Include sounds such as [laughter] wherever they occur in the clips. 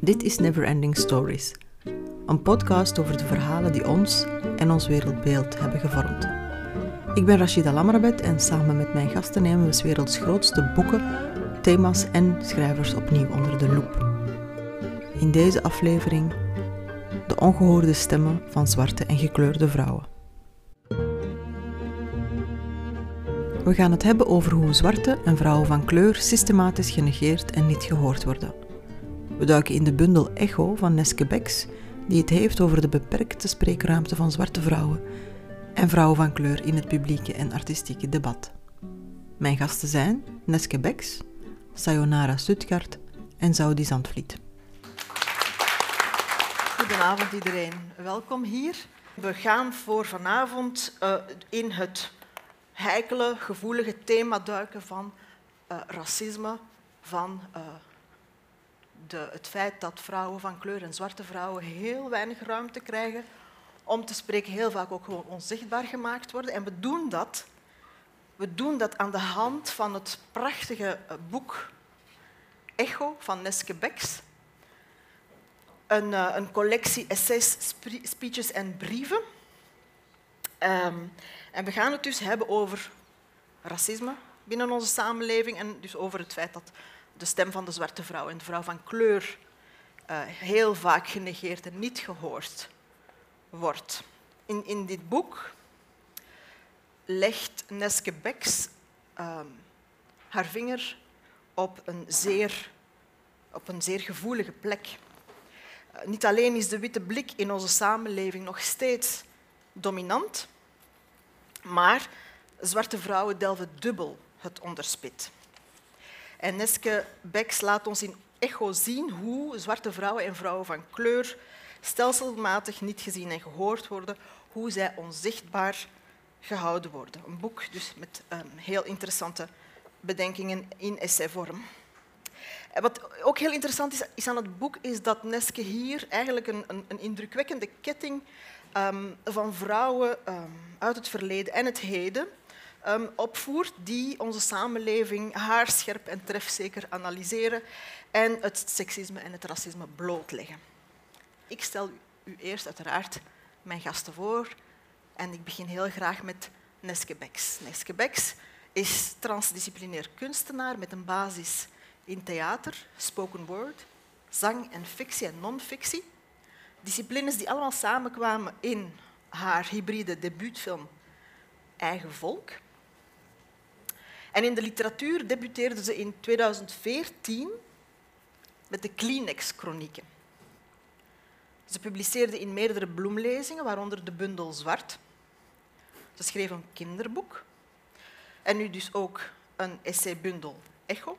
Dit is Neverending Stories, een podcast over de verhalen die ons en ons wereldbeeld hebben gevormd. Ik ben Rashida Lamrabet en samen met mijn gasten nemen we 's werelds grootste boeken, thema's en schrijvers opnieuw onder de loep. In deze aflevering de ongehoorde stemmen van zwarte en gekleurde vrouwen. We gaan het hebben over hoe zwarte en vrouwen van kleur systematisch genegeerd en niet gehoord worden. We duiken in de bundel Echo van Neske Becks, die het heeft over de beperkte spreekruimte van zwarte vrouwen en vrouwen van kleur in het publieke en artistieke debat. Mijn gasten zijn Neske Becks, Sayonara Stuttgart en Saudi Zandvliet. Goedenavond iedereen, welkom hier. We gaan voor vanavond uh, in het heikele, gevoelige thema duiken van uh, racisme, van uh, de, het feit dat vrouwen van kleur en zwarte vrouwen heel weinig ruimte krijgen om te spreken, heel vaak ook gewoon onzichtbaar gemaakt worden. En we doen dat, we doen dat aan de hand van het prachtige boek Echo van Neske Becks. Een, een collectie essays, speeches en brieven. Um, en we gaan het dus hebben over racisme binnen onze samenleving en dus over het feit dat de stem van de zwarte vrouw en de vrouw van kleur uh, heel vaak genegeerd en niet gehoord wordt. In, in dit boek legt Neske Becks uh, haar vinger op een zeer, op een zeer gevoelige plek. Uh, niet alleen is de witte blik in onze samenleving nog steeds dominant, maar zwarte vrouwen delven dubbel het onderspit. En Neske Becks laat ons in echo zien hoe zwarte vrouwen en vrouwen van kleur stelselmatig niet gezien en gehoord worden, hoe zij onzichtbaar gehouden worden. Een boek dus met um, heel interessante bedenkingen in essayvorm. Wat ook heel interessant is, is, aan het boek, is dat Neske hier eigenlijk een, een, een indrukwekkende ketting um, van vrouwen um, uit het verleden en het heden um, opvoert die onze samenleving haarscherp en trefzeker analyseren en het seksisme en het racisme blootleggen. Ik stel u eerst uiteraard mijn gasten voor en ik begin heel graag met Neske Becks. Neske Becks is transdisciplinair kunstenaar met een basis in theater, spoken word, zang en fictie en non-fictie. Disciplines die allemaal samenkwamen in haar hybride debuutfilm Eigen Volk. En in de literatuur debuteerde ze in 2014 met de Kleenex-chronieken. Ze publiceerde in meerdere bloemlezingen, waaronder de bundel Zwart. Ze schreef een kinderboek en nu dus ook een essaybundel Echo.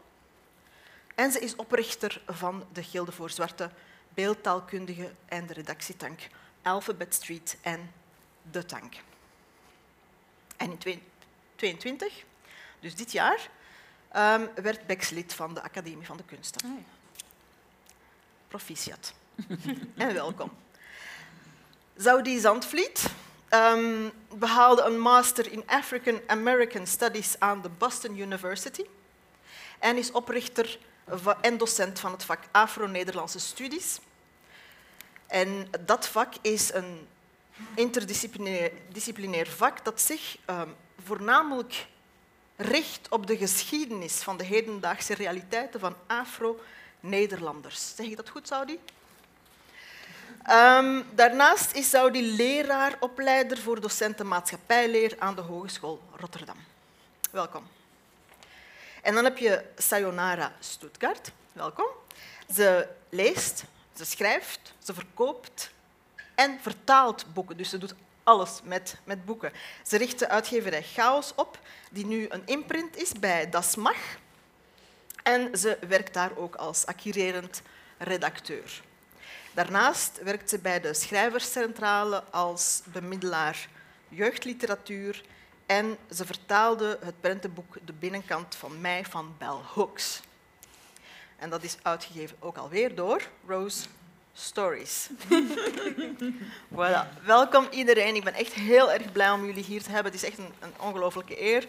En ze is oprichter van de Gilde voor Zwarte Beeldtaalkundigen en de redactietank Alphabet Street en De Tank. En in 2022 dus dit jaar um, werd Bex lid van de Academie van de Kunsten. Oh Proficiat. [laughs] en welkom. Saudi Zandvliet um, behaalde een master in African American Studies aan de Boston University en is oprichter en docent van het vak Afro-Nederlandse Studies. En dat vak is een interdisciplinair vak dat zich um, voornamelijk richt op de geschiedenis van de hedendaagse realiteiten van Afro-Nederlanders. Zeg ik dat goed, Saudi? Um, daarnaast is Saudi leraar, opleider voor docenten maatschappijleer aan de Hogeschool Rotterdam. Welkom. En dan heb je Sayonara Stuttgart. Welkom. Ze leest, ze schrijft, ze verkoopt en vertaalt boeken. Dus ze doet alles met, met boeken. Ze richt de uitgeverij Chaos op, die nu een imprint is bij Das Mag. En ze werkt daar ook als acquirerend redacteur. Daarnaast werkt ze bij de Schrijverscentrale als bemiddelaar jeugdliteratuur en ze vertaalde het prentenboek De binnenkant van mij van Bell Hooks. En dat is uitgegeven ook alweer door Rose Stories. [laughs] voilà. Welkom iedereen. Ik ben echt heel erg blij om jullie hier te hebben. Het is echt een, een ongelofelijke eer.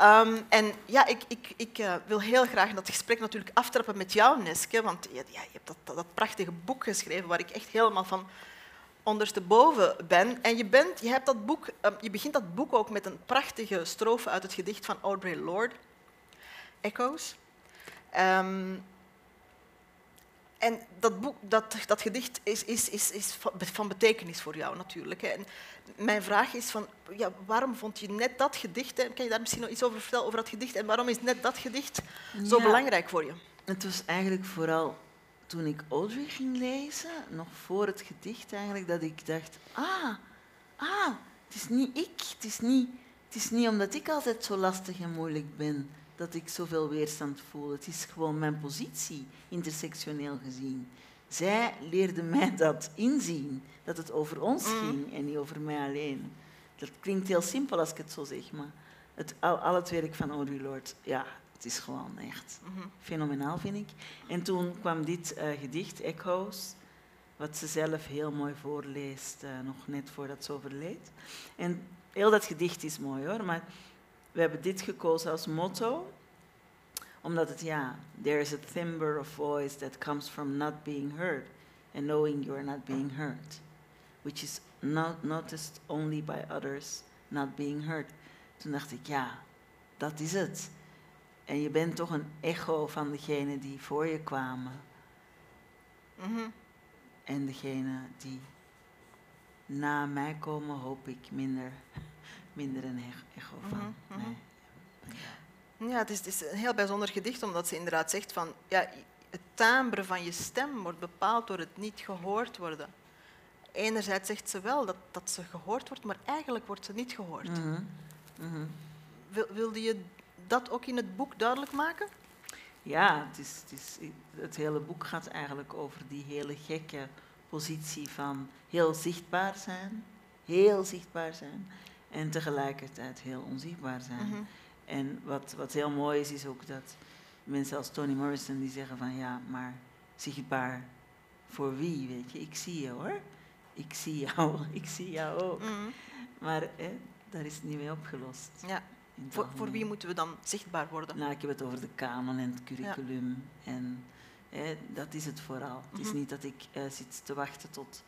Um, en ja, ik, ik, ik uh, wil heel graag dat gesprek natuurlijk aftrappen met jou, Neske. Want ja, je hebt dat, dat, prachtige boek geschreven waar ik echt helemaal van ondersteboven ben. En je, bent, je, hebt dat boek, um, je begint dat boek ook met een prachtige strofe uit het gedicht van Audre Lorde, Echoes. Um, en dat, boek, dat, dat gedicht is, is, is, is van betekenis voor jou natuurlijk. En mijn vraag is van, ja, waarom vond je net dat gedicht, hè? kan je daar misschien nog iets over vertellen, over dat gedicht, en waarom is net dat gedicht zo belangrijk voor je? Het was eigenlijk vooral toen ik Audrey ging lezen, nog voor het gedicht eigenlijk, dat ik dacht, ah, ah, het is niet ik, het is niet, het is niet omdat ik altijd zo lastig en moeilijk ben dat ik zoveel weerstand voel. Het is gewoon mijn positie, intersectioneel gezien. Zij leerde [laughs] mij dat inzien, dat het over ons mm. ging en niet over mij alleen. Dat klinkt heel simpel als ik het zo zeg, maar het, al, al het werk van Audre Lorde, ja, is gewoon echt mhm. fenomenaal, vind ik. En toen kwam dit uh, gedicht, Echoes, wat ze zelf heel mooi voorleest, uh, nog net voordat ze overleed. En heel dat gedicht is mooi hoor, maar we hebben dit gekozen als motto, omdat het, ja, there is a timbre of voice that comes from not being heard and knowing you are not being heard, which is not noticed only by others, not being heard. Toen dacht ik, ja, dat is het. En je bent toch een echo van degene die voor je kwamen. Mm En degene die na mij komen, hoop ik minder minder een echo van. Mhm, mhm. nee. Ja, het is, het is, een heel bijzonder gedicht, omdat ze inderdaad zegt van ja, het timbre van je stem wordt bepaald door het niet gehoord worden. Enerzijds zegt ze wel dat, dat ze gehoord wordt, maar eigenlijk wordt ze niet gehoord. Mm Wil, wilde je dat ook in het boek duidelijk maken? Ja, het, is, het, is, het hele boek gaat eigenlijk over die hele gekke positie van heel zichtbaar zijn, heel zichtbaar zijn en tegelijkertijd heel onzichtbaar zijn. Mhm. En wat, wat heel mooi is, is ook dat mensen als Toni Morrison die zeggen van ja, maar zichtbaar voor wie, weet je, ik zie je hoor. Ik zie jou, [laughs] ik zie jou ook. Mhm. Maar daar is het niet mee opgelost. Ja. Voor, voor, wie moeten we dan zichtbaar worden? Nou, ik heb het over de kanon en het curriculum. En dat is het vooral. Het is mhm. niet dat ik uh, zit te wachten tot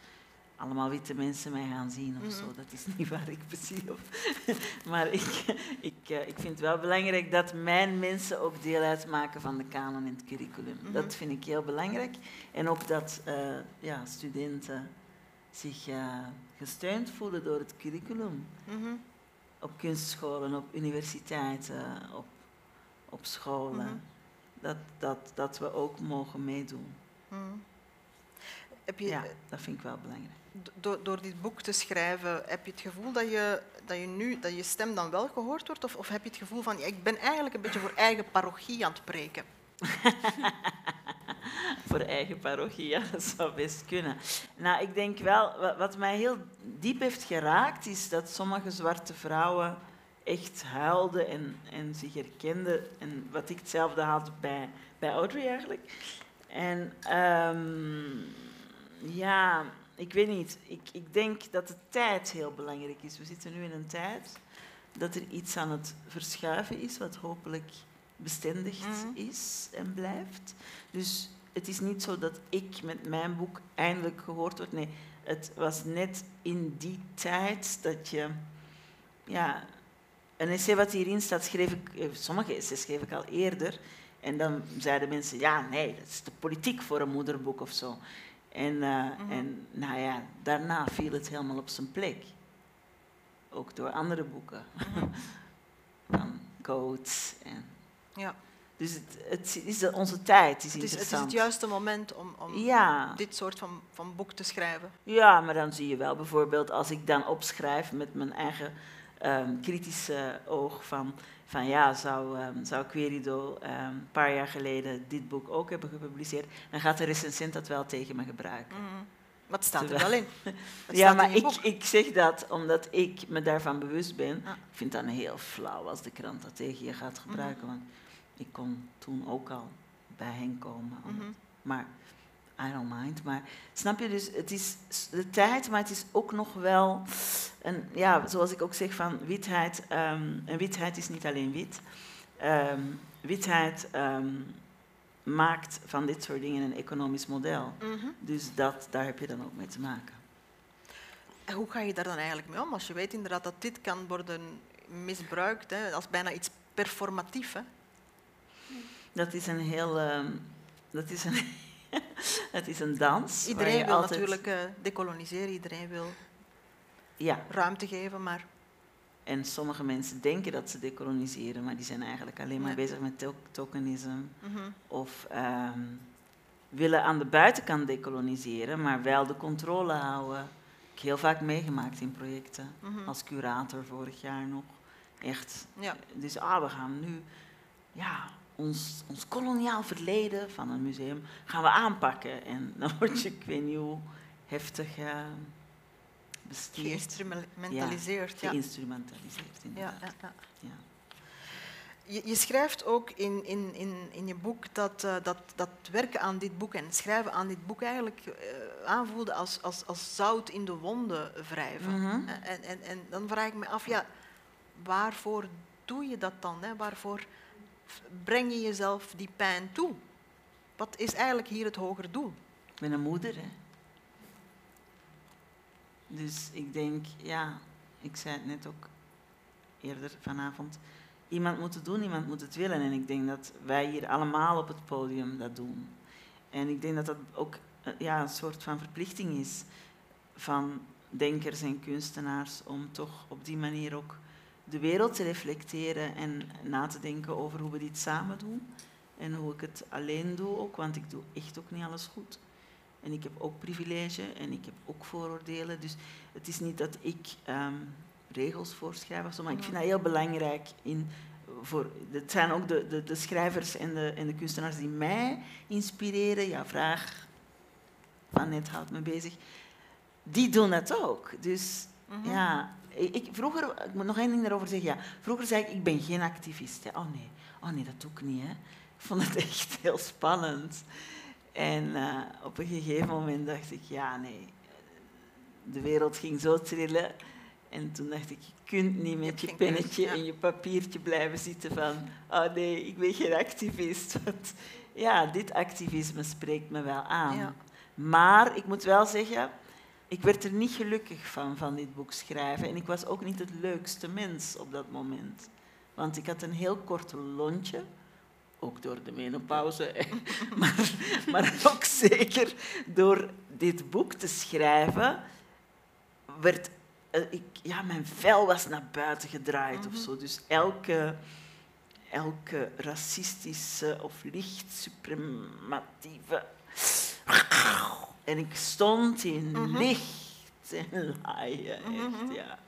allemaal witte mensen mij gaan zien of zo. Mhm. Dat is niet waar ik precies op. [laughs] maar ik, ik, eh, ik vind het wel belangrijk dat mijn mensen ook deel uitmaken van de kanon in het curriculum. Mhm. Dat vind ik heel belangrijk. En ook dat uh, ja, studenten zich uh, gesteund voelen door het curriculum. Op kunstscholen, op universiteiten, op, op scholen. Dat, dat, dat we ook mogen meedoen. Heb je, ja, dat vind ik wel belangrijk door, door dit boek te schrijven, heb je het gevoel dat je, dat je nu dat je stem dan wel gehoord wordt? Of, of heb je het gevoel van, ja, ik ben eigenlijk een beetje voor eigen parochie aan het preken? [laughs] [laughs] voor eigen parochie, ja, dat zou best kunnen. Nou, ik denk wel, wat mij heel diep heeft geraakt, is dat sommige zwarte vrouwen echt huilden en, en zich herkenden. En wat ik hetzelfde had bij, bij Audrey eigenlijk. En um, ja, ik weet niet. Ik, ik denk dat de tijd heel belangrijk is. We zitten nu in een tijd dat er iets aan het verschuiven is, wat hopelijk bestendig mhm. is en blijft. Dus het is niet zo dat ik met mijn boek eindelijk gehoord word. Nee, het was net in die tijd dat je... Ja, een essay wat hierin staat, schreef ik... Eh, sommige essays schreef ik al eerder. En dan zeiden mensen, ja, nee, dat is de politiek voor een moederboek of zo. En, eh, mhm. en nou ja, daarna viel het helemaal op zijn plek. Ook door andere boeken. Mhm. [laughs] Van Coates. En ja. Dus het, het is onze tijd. Is het, is, het is het juiste moment om, om dit soort van, van boek te schrijven. Ja, maar dan zie je wel bijvoorbeeld als ik dan opschrijf met mijn eigen um, kritische oog van van ja, zou, um, zou Querido um, een paar jaar geleden dit boek ook hebben gepubliceerd, dan gaat de recensent dat wel tegen me gebruiken. Mm. Wat staat er wel in? [laughs] ja, maar ik, ik zeg dat omdat ik me daarvan bewust ben. Ik vind dat heel flauw als de krant dat tegen je gaat gebruiken. Mm-hmm. Want ik kon toen ook al bij hen komen. Mm-hmm. Maar I don't mind. Maar snap je, dus het is de tijd, maar het is ook nog wel... Een, ja, zoals ik ook zeg van witheid, um, en witheid is niet alleen wit. Um, witheid um, maakt van dit soort dingen een economisch model. Mm -hmm. Dus dat, daar heb je dan ook mee te maken. En hoe ga je daar dan eigenlijk mee om? Als je weet inderdaad dat dit kan worden misbruikt, hè, als bijna iets performatief. Hè? Dat is een heel... Um, dat is een, [laughs] het is een dans. Iedereen wil altijd... natuurlijk uh, decoloniseren, iedereen wil ja. ruimte geven, maar... En sommige mensen denken dat ze decoloniseren, maar die zijn eigenlijk alleen maar ja. bezig met to tokenisme. Mm -hmm. Of um, willen aan de buitenkant decoloniseren, maar wel de controle houden. Ik heb heel vaak meegemaakt in projecten, mm -hmm. als curator vorig jaar nog. Echt. Ja. Dus ah, we gaan nu ja, ons, ons koloniaal verleden van een museum gaan we aanpakken. En [laughs] dan word je, ik weet niet hoe heftig uh, bestuurd. Geïnstrumentaliseerd. Ja, geïnstrumentaliseerd, inderdaad. Ja, ja, ja. Je, je, schrijft ook in, in, in, in je boek dat, uh, dat, dat werken aan dit boek en schrijven aan dit boek eigenlijk uh, aanvoelde als, als, als zout in de wonden wrijven. Mm -hmm. en, en, en dan vraag ik me af, ja, waarvoor doe je dat dan? Hè? Waarvoor breng je jezelf die pijn toe? Wat is eigenlijk hier het hoger doel? Ik ben een moeder, hè. Dus ik denk, ja, ik zei het net ook eerder vanavond, iemand moet het doen, iemand moet het willen. En ik denk dat wij hier allemaal op het podium dat doen. En ik denk dat dat ook ja, een soort van verplichting is van denkers en kunstenaars om toch op die manier ook de wereld te reflecteren en na te denken over hoe we dit samen doen. En hoe ik het alleen doe ook, want ik doe echt ook niet alles goed. En ik heb ook privilege en ik heb ook vooroordelen. Dus het is niet dat ik um, regels voorschrijf of zo, maar ik vind dat heel belangrijk. In, voor, het zijn ook de, de, de schrijvers en de, en de kunstenaars die mij inspireren. Ja, vraag van net houdt me bezig. Die doen dat ook. Dus mm -hmm. ja, ik, vroeger, ik moet nog één ding daarover zeggen. Ja. Vroeger zei ik, ik ben geen activist. Hè. Oh nee, oh nee, dat doe ik niet. Hè. Ik vond het [laughs] echt heel spannend. En uh, op een gegeven moment dacht ik, ja nee, de wereld ging zo trillen. En toen dacht ik, je kunt niet met je pennetje en je papiertje blijven zitten van, oh nee, ik ben geen activist. [laughs] Want ja, dit activisme spreekt me wel aan. Ja. Maar ik moet wel zeggen, ik werd er niet gelukkig van, van dit boek schrijven. En ik was ook niet het leukste mens op dat moment. Want ik had een heel kort lontje, ook door de menopauze, [laughs] maar, maar ook zeker door dit boek te schrijven, werd uh, ik, ja, mijn vel was naar buiten gedraaid of zo. Dus elke, elke racistische of licht suprematieve en ik stond in mm -hmm. licht en laaien, echt, mm -hmm. ja.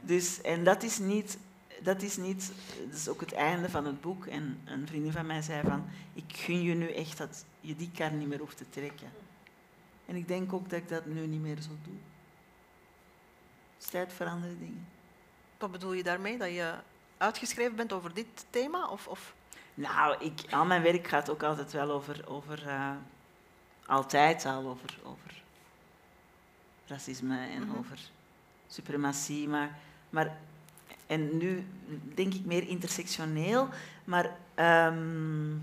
Dus, en dat is niet, dat is niet, dat is ook het einde van het boek. En een vriendin van mij zei van, ik gun je nu echt dat je die kar niet meer hoeft te trekken. En ik denk ook dat ik dat nu niet meer zo doe. Het is tijd voor andere dingen. Wat bedoel je daarmee? Dat je uitgeschreven bent over dit thema? Of, of? Nou, ik, al mijn werk gaat ook altijd wel over, over uh, altijd al over, over racisme en mm -hmm. over suprematie. Maar, maar, en nu denk ik meer intersectioneel, maar um,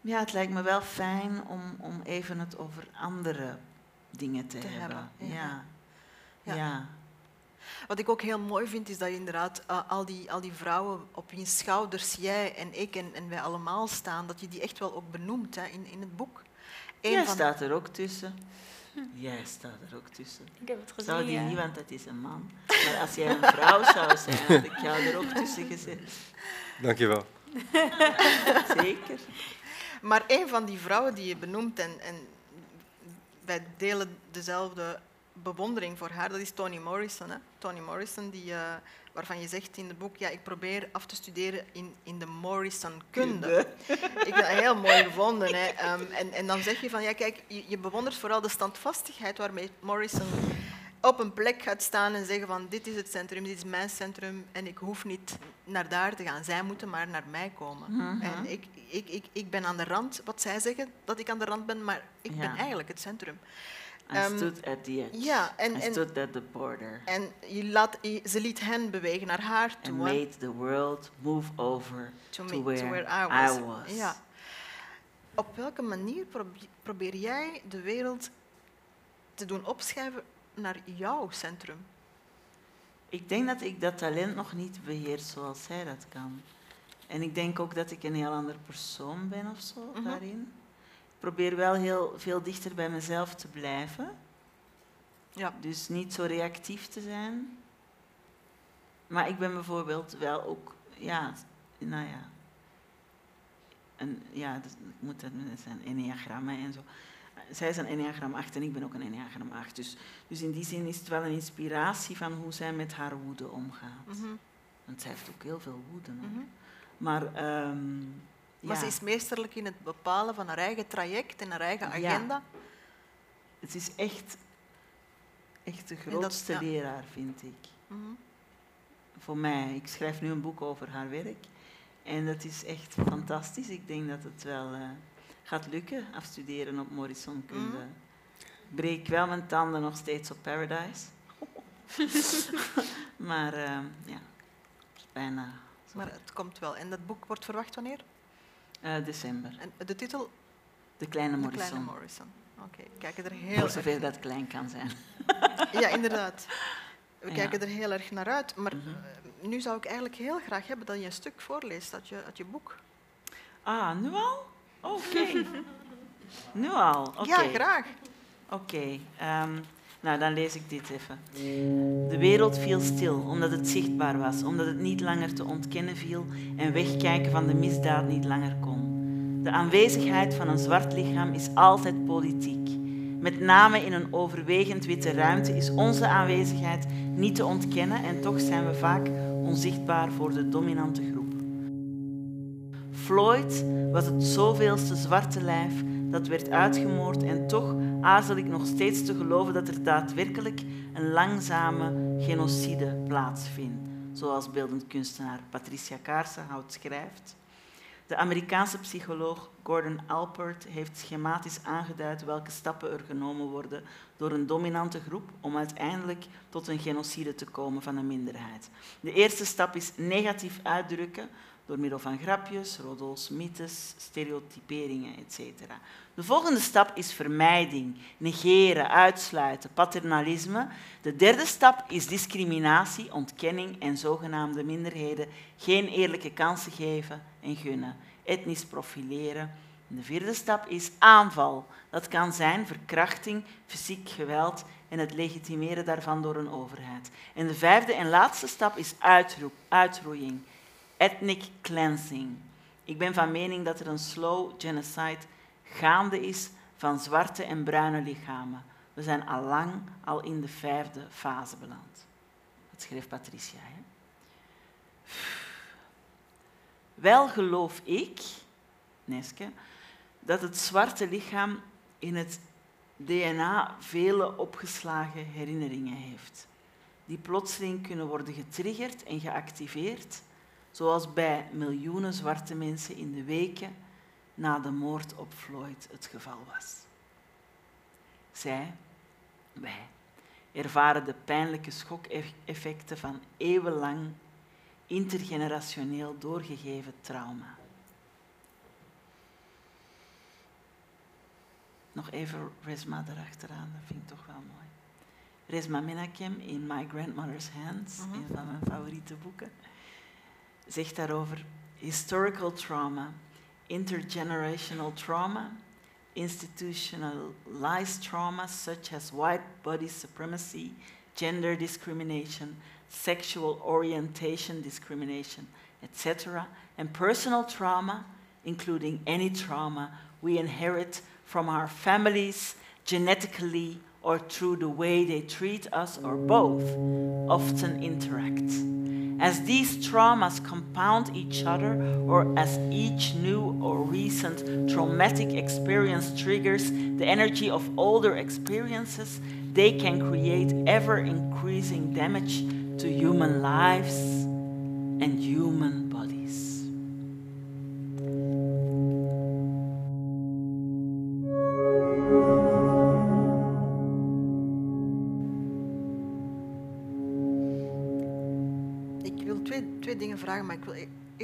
ja, het lijkt me wel fijn om, om even het over andere dingen te, te hebben. hebben. Ja. Ja. Ja. ja. Wat ik ook heel mooi vind, is dat je inderdaad uh, al, die, al die vrouwen op je schouders, jij en ik en, en wij allemaal staan, dat je die echt wel ook benoemt hè, in, in het boek. Eén Jij van... staat er ook tussen. Jij staat er ook tussen. Ik heb het gezien, Zou die ja. niet, want dat is een man. Maar als jij een vrouw zou zijn, had ik jou er ook tussen gezet. Dank je wel. [laughs] Zeker. Maar een van die vrouwen die je benoemt, en, en wij delen dezelfde bewondering voor haar, dat is Toni Morrison. Hè? Toni Morrison, die, uh, waarvan je zegt in het boek, ja, ik probeer af te studeren in, in de Morrison-kunde. [laughs] ik heb dat heel mooi gevonden. Hè? Um, en, en dan zeg je van, ja, kijk, je, je bewondert vooral de standvastigheid waarmee Morrison op een plek gaat staan en zeggen van dit is het centrum, dit is mijn centrum en ik hoef niet naar daar te gaan. Zij moeten maar naar mij komen. Mhm. En ik, ik, ik, ik ben aan de rand, wat zij zeggen, dat ik aan de rand ben, maar ik ben eigenlijk het centrum. I Ehm, stood at the edge. ja, en- I en- stood at the border. En je laat, je- ze liet hen bewegen naar haar And toe. hè. made the world move over To to, me- where, to where I was. I was. Ja. Op welke manier probe- probeer jij de wereld te doen opschuiven naar jouw centrum? Ik denk dat ik dat talent nog niet beheers zoals zij dat kan. En ik denk ook dat ik een heel ander persoon ben of zo Mhm. daarin. Ik probeer wel heel veel dichter bij mezelf te blijven. Ja. Dus niet zo reactief te zijn. Maar ik ben bijvoorbeeld wel ook, ja, nou ja. En, ja, ik moet dat het zijn enneagrammen en zo. Zij is een enneagram 8 en ik ben ook een enneagram 8. Dus, dus in die zin is het wel een inspiratie van hoe zij met haar woede omgaat. Mhm, Want zij heeft ook heel veel woede. mhm. Maar, ehm, Maar ze is meesterlijk in het bepalen van haar eigen traject en haar eigen Ja. agenda. het is echt, echt de grootste leraar, vind ik. Mhm. voor mij. Ik schrijf nu een boek over haar werk. En dat is echt fantastisch. Ik denk dat het wel eh, gaat lukken, afstuderen op Morrison kunde. Mhm. Ik breek wel mijn tanden nog steeds op Paradise. [laughs] [laughs] maar eh, ja, het is bijna zo. Maar het komt wel. En dat boek wordt verwacht wanneer? Eh, december. En de titel? De Kleine De Morrison. Kleine Morrison. Oké, we kijken er heel erg... zover dat klein kan zijn. [laughs] Ja, inderdaad. We Ja. kijken er heel erg naar uit. Maar Mhm. eh, nu zou ik eigenlijk heel graag hebben dat je een stuk voorleest uit je, uit je boek. Ah, nu al? Oké. [laughs] nu al? Ja, graag. Oké, ehm, nou dan lees ik dit even. De wereld viel stil omdat het zichtbaar was, omdat het niet langer te ontkennen viel en wegkijken van de misdaad niet langer kon. De aanwezigheid van een zwart lichaam is altijd politiek. Met name in een overwegend witte ruimte is onze aanwezigheid niet te ontkennen en toch zijn we vaak onzichtbaar voor de dominante groep. Floyd was het zoveelste zwarte lijf dat werd uitgemoord en toch aarzel ik nog steeds te geloven dat er daadwerkelijk een langzame genocide plaatsvindt, zoals beeldend kunstenaar Patricia Kaarsenhout schrijft. De Amerikaanse psycholoog Gordon Alpert heeft schematisch aangeduid welke stappen er genomen worden door een dominante groep om uiteindelijk tot een genocide te komen van een minderheid. De eerste stap is negatief uitdrukken door middel van grapjes, roddels, mythes, stereotyperingen, etc. De volgende stap is vermijding, negeren, uitsluiten, paternalisme. De derde stap is discriminatie, ontkenning en zogenaamde minderheden geen eerlijke kansen geven en gunnen, etnisch profileren. En de vierde stap is aanval. Dat kan zijn verkrachting, fysiek geweld en het legitimeren daarvan door een overheid. En de vijfde en laatste stap is uitroeiing, ethnic cleansing. Ik ben van mening dat er een slow genocide gaande is van zwarte en bruine lichamen. We zijn al lang al in de vijfde fase beland. Dat schreef Patricia. Hè? Wel geloof ik, Neske, dat het zwarte lichaam in het DNA vele opgeslagen herinneringen heeft, die plotseling kunnen worden getriggerd en geactiveerd, zoals bij miljoenen zwarte mensen in de weken na de moord op Floyd het geval was. Zij, wij, ervaren de pijnlijke schokeffecten van eeuwenlang intergenerationeel doorgegeven trauma. Nog even Resma erachteraan, dat vind ik toch wel mooi. Resma Menakem in My Grandmother's Hands, Mhm. een van mijn favoriete boeken, zegt daarover historical trauma, intergenerational trauma, institutionalized trauma such as white body supremacy, gender discrimination, sexual orientation discrimination, etc., and personal trauma, including any trauma we inherit from our families genetically or through the way they treat us or both, often interact. As these traumas compound each other, or as each new or recent traumatic experience triggers the energy of older experiences, they can create ever increasing damage to human lives and human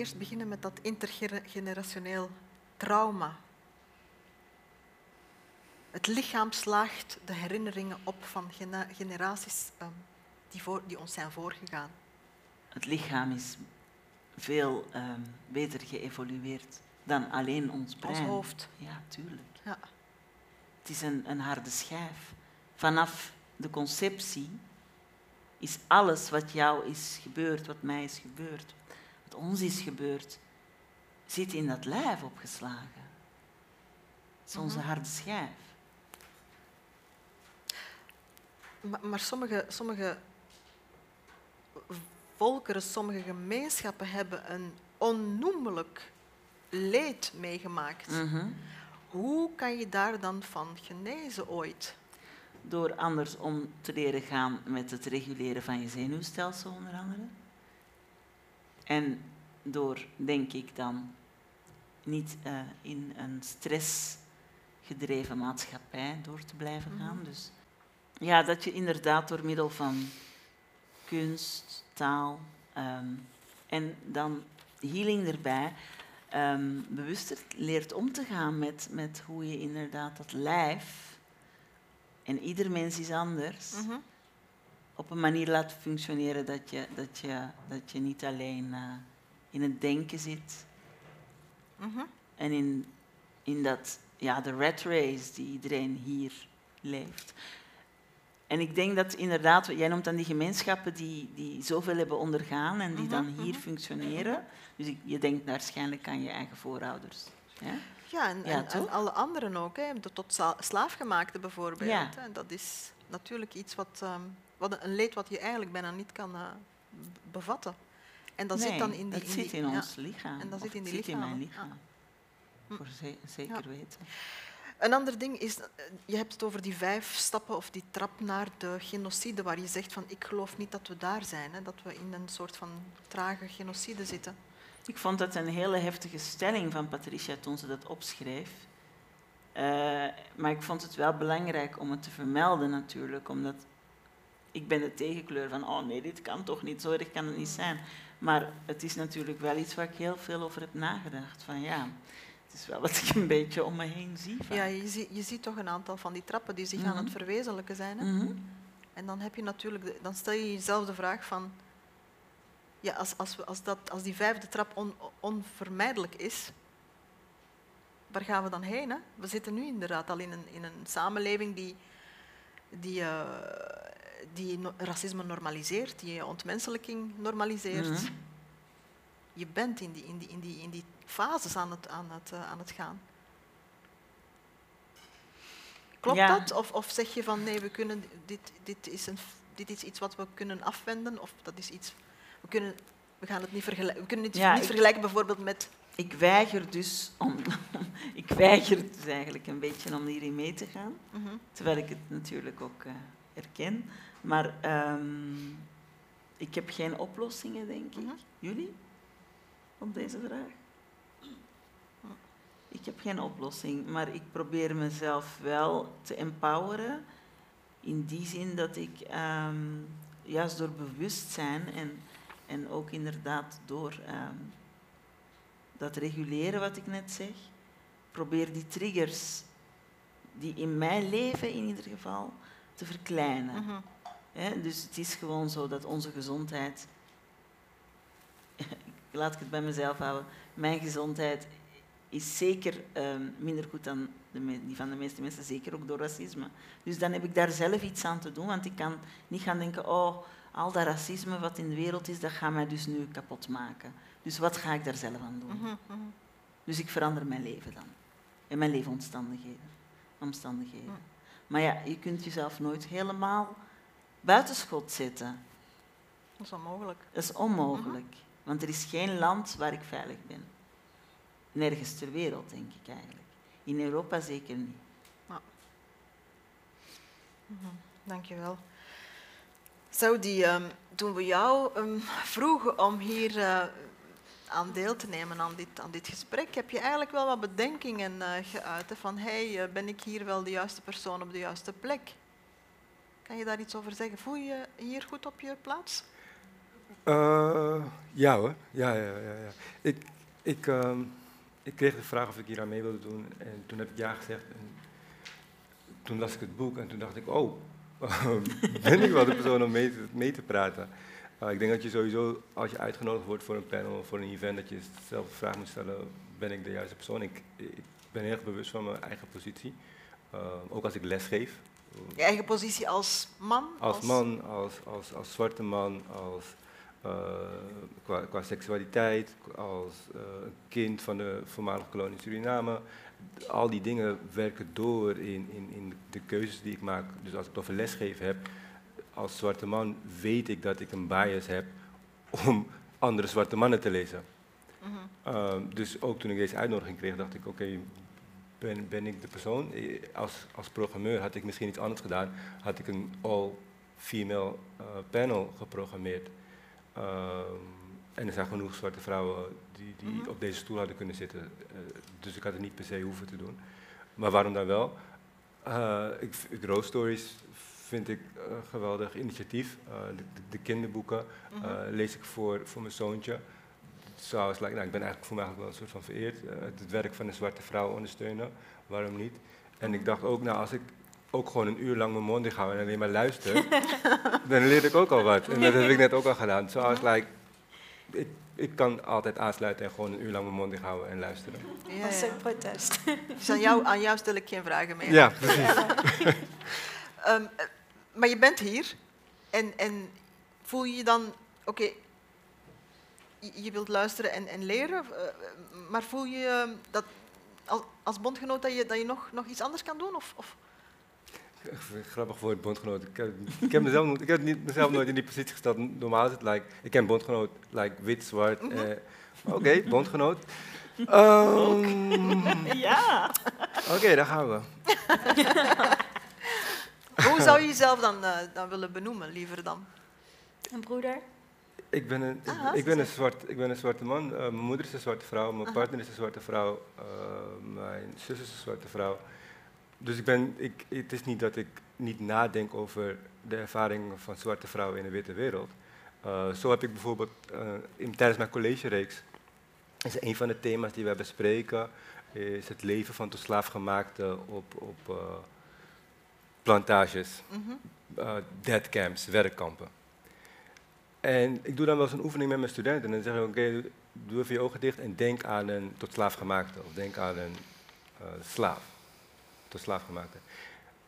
eerst beginnen met dat intergenerationeel trauma. Het lichaam slaagt de herinneringen op van generaties ehm, die, voor, die ons zijn voorgegaan. Het lichaam is veel ehm, beter geëvolueerd dan alleen ons brein. Ons hoofd. Ja, tuurlijk. Ja. Het is een, een harde schijf. Vanaf de conceptie is alles wat jou is gebeurd, wat mij is gebeurd, wat ons is gebeurd, zit in dat lijf opgeslagen. Het is onze Mhm. harde schijf. Maar, maar sommige, sommige volkeren, sommige gemeenschappen hebben een onnoemelijk leed meegemaakt. Mhm. Hoe kan je daar dan van genezen ooit? Door anders om te leren gaan met het reguleren van je zenuwstelsel, onder andere. En door, denk ik dan, niet eh, in een stressgedreven maatschappij door te blijven gaan. Mhm. Dus ja, dat je inderdaad door middel van kunst, taal ehm, en dan healing erbij ehm, bewuster leert om te gaan met, met hoe je inderdaad dat lijf, en ieder mens is anders, Mhm. Op een manier laat functioneren dat je, dat je, dat je niet alleen eh, in het denken zit Mhm. en in, in dat, ja, de rat race die iedereen hier leeft. En ik denk dat inderdaad, jij noemt dan die gemeenschappen die, die zoveel hebben ondergaan en die Mhm, dan hier mhm. functioneren. Dus ik, je denkt waarschijnlijk aan je eigen voorouders. Ja? Ja, en, Ja, en, en alle anderen ook, hè, de tot slaafgemaakte bijvoorbeeld. Ja. Hè. Dat is natuurlijk iets wat, ehm, wat een leed wat je eigenlijk bijna niet kan eh, bevatten. En dat nee, zit dan in die... het zit die- in ja. ons lichaam. En dat zit in het die zit in mijn lichaam. Voor ze- zeker weten. Een ander ding is, eh, je hebt het over die vijf stappen of die trap naar de genocide, waar je zegt van ik geloof niet dat we daar zijn, hè, dat we in een soort van trage genocide zitten. Ik vond dat een hele heftige stelling van Patricia toen ze dat opschreef. Eh, maar ik vond het wel belangrijk om het te vermelden natuurlijk, omdat ik ben de tegenkleur van, oh nee, dit kan toch niet, zo erg kan het niet zijn. Maar het is natuurlijk wel iets waar ik heel veel over heb nagedacht. Van ja, het is wel wat ik een beetje om me heen zie. vaak. Ja, je, zie- je ziet toch een aantal van die trappen die zich aan Mhm. het verwezenlijken zijn. Hè? Mhm. En dan, heb je natuurlijk de- dan stel je jezelf de vraag van, ja, als, als, we, als, dat, als die vijfde trap on- onvermijdelijk is, waar gaan we dan heen? Hè? We zitten nu inderdaad al in een, in een samenleving die, die, eh, die no- racisme normaliseert, die ontmenselijking normaliseert. Mhm. Je bent in die, in die, in die, in die fases aan het, aan het, eh, aan het gaan. Klopt Ja. dat? Of, of zeg je van nee, we kunnen, dit, dit, is een, dit is iets wat we kunnen afwenden? Of dat is iets, we, kunnen, we gaan het niet vergelijken. We kunnen het Ja, niet ik- vergelijken bijvoorbeeld met. Ik weiger dus om, [laughs] ik weiger dus eigenlijk een beetje om hierin mee te gaan. Mhm. Terwijl ik het natuurlijk ook eh, herken. Maar ehm, ik heb geen oplossingen, denk ik. Mhm. Jullie? Op deze vraag? Ik heb geen oplossing, maar ik probeer mezelf wel te empoweren. In die zin dat ik ehm, juist door bewustzijn en, en ook inderdaad door ehm, dat reguleren wat ik net zeg, probeer die triggers die in mijn leven in ieder geval te verkleinen. Mhm. Dus het is gewoon zo dat onze gezondheid, [laughs] laat ik het bij mezelf houden, mijn gezondheid is zeker ehm, minder goed dan de die van de meeste mensen, zeker ook door racisme. Dus dan heb ik daar zelf iets aan te doen, want ik kan niet gaan denken, oh, al dat racisme wat in de wereld is, dat gaat mij dus nu kapot maken. Dus wat ga ik daar zelf aan doen? Mhm, mhm. Dus ik verander mijn leven dan. En mijn leefomstandigheden. Omstandigheden. Ja. Maar ja, je kunt jezelf nooit helemaal buitenschot zetten. Dat is onmogelijk. Dat is onmogelijk. Want er is geen land waar ik veilig ben. Nergens ter wereld, denk ik eigenlijk. In Europa zeker niet. Mhm. Dankjewel. Zou die, ehm, toen we jou ehm, vroegen om hier eh, aan deel te nemen aan dit, aan dit gesprek, heb je eigenlijk wel wat bedenkingen eh, geuit. hè, Van, hey, eh, ben ik hier wel de juiste persoon op de juiste plek? Kan je daar iets over zeggen? Voel je je hier goed op je plaats? Eh, ja hoor, ja, ja, ja. ja. Ik, ik, ehm, ik kreeg de vraag of ik hier aan mee wilde doen en toen heb ik ja gezegd. En toen las ik het boek en toen dacht ik, oh, [laughs] ben ik wel de persoon om mee te, praten? Uh, ik denk dat je sowieso, als je uitgenodigd wordt voor een panel of voor een event, dat je zelf de vraag moet stellen, ben ik de juiste persoon? Ik, ik ben heel erg bewust van mijn eigen positie. Uh, ook als ik lesgeef. Je eigen positie als man? Als man, als, als, als zwarte man, als, uh, qua, qua, seksualiteit, als uh, kind van de voormalige kolonie Suriname. Al die dingen werken door in, in, in de keuzes die ik maak. Dus als ik het over lesgeven heb, als zwarte man weet ik dat ik een bias heb om andere zwarte mannen te lezen. Mm -hmm. uh, dus ook toen ik deze uitnodiging kreeg, dacht ik, oké, okay, ben, ben ik de persoon? Als, als programmeur had ik misschien iets anders gedaan. Had ik een all-female uh, panel geprogrammeerd. Uh, en er zijn genoeg zwarte vrouwen die, die mm -hmm. op deze stoel hadden kunnen zitten. Uh, dus ik had het niet per se hoeven te doen. Maar waarom dan wel? Uh, ik, ik, Rose Stories vind ik een geweldig initiatief. De, de, kinderboeken mm -hmm. lees ik voor, voor mijn zoontje. Like, nou, ik ben eigenlijk voor mij eigenlijk wel een soort van vereerd. Uh, het werk van een zwarte vrouw ondersteunen, waarom niet? En ik dacht ook, nou, als ik ook gewoon een uur lang mijn mond dicht hou en alleen maar luister, [laughs] dan leer ik ook al wat. En dat heb ik net ook al gedaan. Zoals, like, ik, ik kan altijd aansluiten en gewoon een uur lang mijn mond dicht houden en luisteren. Ja, dat is een protest. [laughs] Dus aan jou, aan jou stel ik geen vragen meer. Ja, precies. um, [laughs] maar je bent hier en, en voel je je dan, oké, okay, je wilt luisteren en, en leren, maar voel je dat als, als bondgenoot dat je, dat je nog, nog iets anders kan doen? Of, of? Grappig woord, bondgenoot. Ik heb, ik heb, mezelf, ik heb niet, mezelf nooit in die positie gesteld. Normaal is het, like, ik ken bondgenoot, like, wit, zwart. Mm -hmm. eh, Oké, okay, bondgenoot. Um, ja. Oké, okay, daar gaan we. [laughs] Hoe zou je jezelf dan, uh, dan willen benoemen, liever dan? Een broeder? Ik ben een, Aha, ik ben een, zwart, ik ben een zwarte man. Uh, mijn moeder is een zwarte vrouw, mijn partner is een zwarte vrouw, uh, mijn zus is een zwarte vrouw. Dus ik ben, ik, het is niet dat ik niet nadenk over de ervaringen van zwarte vrouwen in de witte wereld. Uh, zo heb ik bijvoorbeeld in, tijdens mijn collegereeks, is een van de thema's die wij bespreken, is het leven van de slaafgemaakten op, op plantages, mm -hmm. deadcamps, werkkampen. En ik doe dan wel eens een oefening met mijn studenten. En dan zeg ik, oké, doe even je ogen dicht en denk aan een tot slaafgemaakte. Of denk aan een uh, slaaf, tot slaafgemaakte.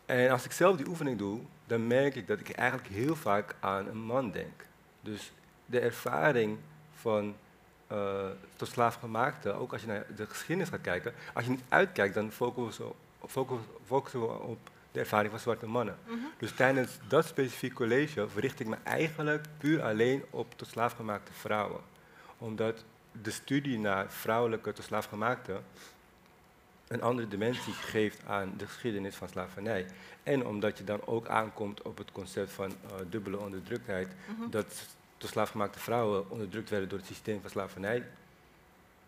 En als ik zelf die oefening doe, dan merk ik dat ik eigenlijk heel vaak aan een man denk. Dus de ervaring van uh, tot slaafgemaakte, ook als je naar de geschiedenis gaat kijken, als je niet uitkijkt, dan focussen we op de ervaring van zwarte mannen. Mm -hmm. Dus tijdens dat specifieke college verricht ik me eigenlijk puur alleen op tot slaafgemaakte vrouwen. Omdat de studie naar vrouwelijke tot slaafgemaakte een andere dimensie geeft aan de geschiedenis van slavernij. En omdat je dan ook aankomt op het concept van uh, dubbele onderdruktheid, mm -hmm. dat tot slaafgemaakte vrouwen onderdrukt werden door het systeem van slavernij,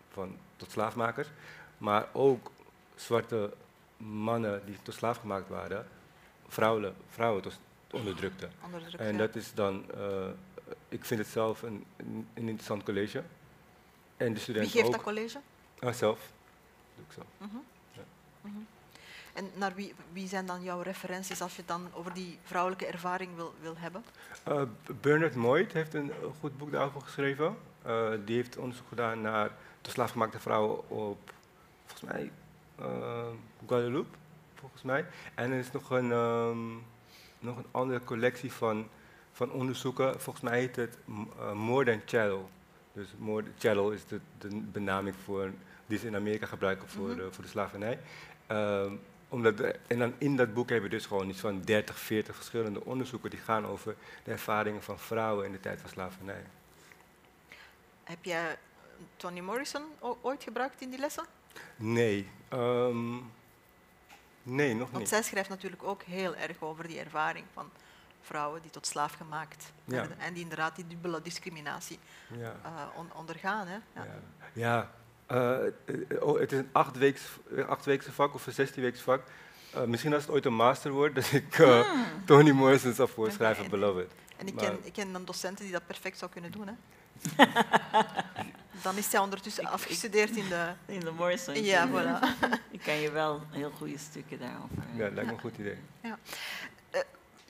van tot slaafmakers, maar ook zwarte mannen die tot slaaf gemaakt waren, vrouwen, vrouwen tot onderdrukte. Onderdrukt, en dat is dan, uh, ik vind het zelf een, een, interessant college. En de studenten Wie geeft ook. dat college? Uh, zelf. Doe ik zelf. Mm -hmm. ja. mm -hmm. En naar wie, wie zijn dan jouw referenties als je het dan over die vrouwelijke ervaring wil, wil hebben? Uh, Bernard Moit heeft een goed boek daarover geschreven. Uh, die heeft onderzoek gedaan naar de slaafgemaakte vrouwen op, volgens mij, Guadeloupe, volgens mij. En er is nog een, um, nog een andere collectie van, van onderzoeken. Volgens mij heet het uh, More Than Chattel. Dus more, chattel is de, de benaming voor, die ze in Amerika gebruiken voor, mm -hmm. de, voor de slavernij. Um, omdat de, en dan in dat boek hebben we dus gewoon iets van 30, 40 verschillende onderzoeken die gaan over de ervaringen van vrouwen in de tijd van slavernij. Heb jij Toni Morrison ooit gebruikt in die lessen? Nee. Um, Nee, nog Want niet. zij schrijft natuurlijk ook heel erg over die ervaring van vrouwen die tot slaaf gemaakt Ja. werden en die inderdaad die dubbele discriminatie Ja. eh, on- ondergaan. Hè? Ja. Ja, eh, eh, oh, het is een achtweeks, achtweekse vak of een zestienweeks vak. Misschien als het ooit een master wordt, [laughs] dat ik eh, Toni Morrison zal voorschrijven, En- Beloved. En ik ken, ik ken dan docenten die dat perfect zou kunnen doen. Hè? [laughs] dan is zij ondertussen Ik- ik- afgestudeerd in de... [laughs] In de Morrison. Ja, voilà. Ik kan je wel heel goede stukken daarover. Ja, dat lijkt me een goed idee.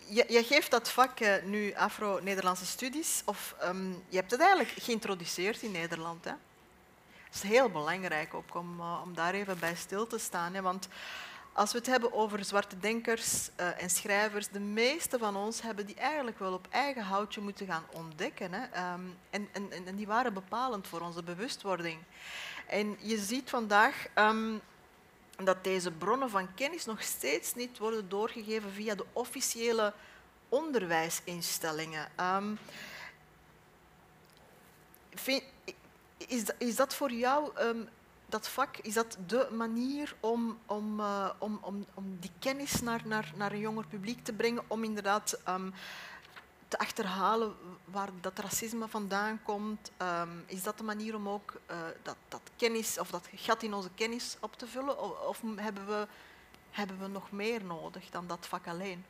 Je, je geeft dat vak eh, nu Afro-Nederlandse studies, of ehm, je hebt het eigenlijk geïntroduceerd in Nederland. Hè? Het is heel belangrijk ook om, eh, om daar even bij stil te staan. Hè? Want als we het hebben over zwarte denkers eh, en schrijvers, de meeste van ons hebben die eigenlijk wel op eigen houtje moeten gaan ontdekken. Hè? Ehm, en, en, en die waren bepalend voor onze bewustwording. En je ziet vandaag ehm, dat deze bronnen van kennis nog steeds niet worden doorgegeven via de officiële onderwijsinstellingen. Ehm, vind- is, is dat voor jou, dat vak, is dat de manier om, om, eh, om, om, om die kennis naar, naar, naar een jonger publiek te brengen, om inderdaad ehm, te achterhalen waar dat racisme vandaan komt? Ehm, is dat de manier om ook eh, dat, dat kennis of dat gat in onze kennis op te vullen? Of, of hebben, we, hebben we nog meer nodig dan dat vak alleen?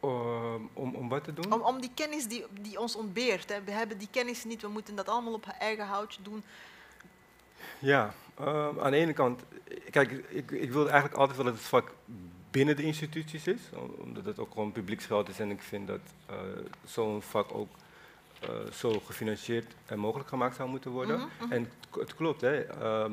Ehm, om, om wat te doen? Om, om die kennis die, die ons ontbeert. Hè. We hebben die kennis niet, we moeten dat allemaal op eigen houtje doen. Ja, ehm, aan de ene kant, kijk, ik, ik wil eigenlijk altijd wel dat het vak binnen de instituties is, om- omdat het ook gewoon publieksgeld is en ik vind dat eh, zo'n vak ook eh, zo gefinancierd en mogelijk gemaakt zou moeten worden. Mhm, mhm. En het, klopt, hè. ehm,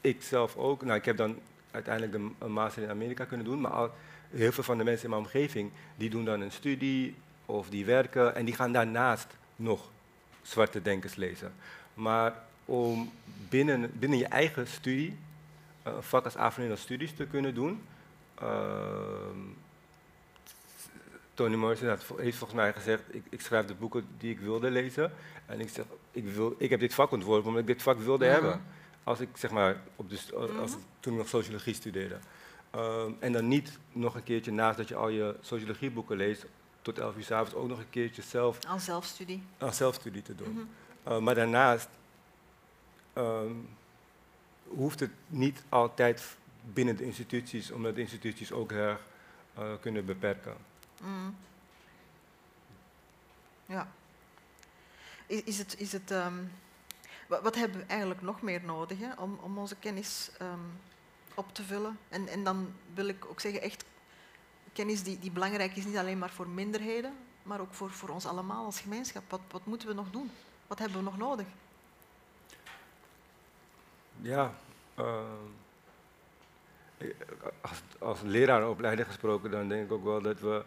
ik zelf ook, nou ik heb dan uiteindelijk de, een master in Amerika kunnen doen, maar al, heel veel van de mensen in mijn omgeving, die doen dan een studie of die werken en die gaan daarnaast nog zwarte denkers lezen. Maar om binnen, binnen je eigen studie, eh, een vak als Afro-Nederlands studies te kunnen doen, ehm, Toni Morrison heeft volgens mij gezegd, ik, ik schrijf de boeken die ik wilde lezen. En ik zeg, ik, wil, ik heb dit vak ontworpen omdat ik dit vak wilde Mhm. hebben. Als ik, zeg maar, op de, als, Mhm. toen ik nog sociologie studeerde. Ehm, en dan niet nog een keertje naast dat je al je sociologieboeken leest, tot elf uur s avonds ook nog een keertje zelf Aan zelfstudie. aan zelfstudie te doen. Mhm. Uh, maar daarnaast ehm, hoeft het niet altijd binnen de instituties, omdat de instituties ook erg eh, kunnen beperken. Mm. Ja. Is, is het, is het, ehm, wa- wat hebben we eigenlijk nog meer nodig om, om onze kennis ehm, op te vullen? En, en dan wil ik ook zeggen, echt kennis die, die belangrijk is, niet alleen maar voor minderheden, maar ook voor, voor ons allemaal als gemeenschap. Wat, wat moeten we nog doen? Wat hebben we nog nodig? Ja, ehm, ik- als, als lerarenopleider gesproken, dan denk ik ook wel dat we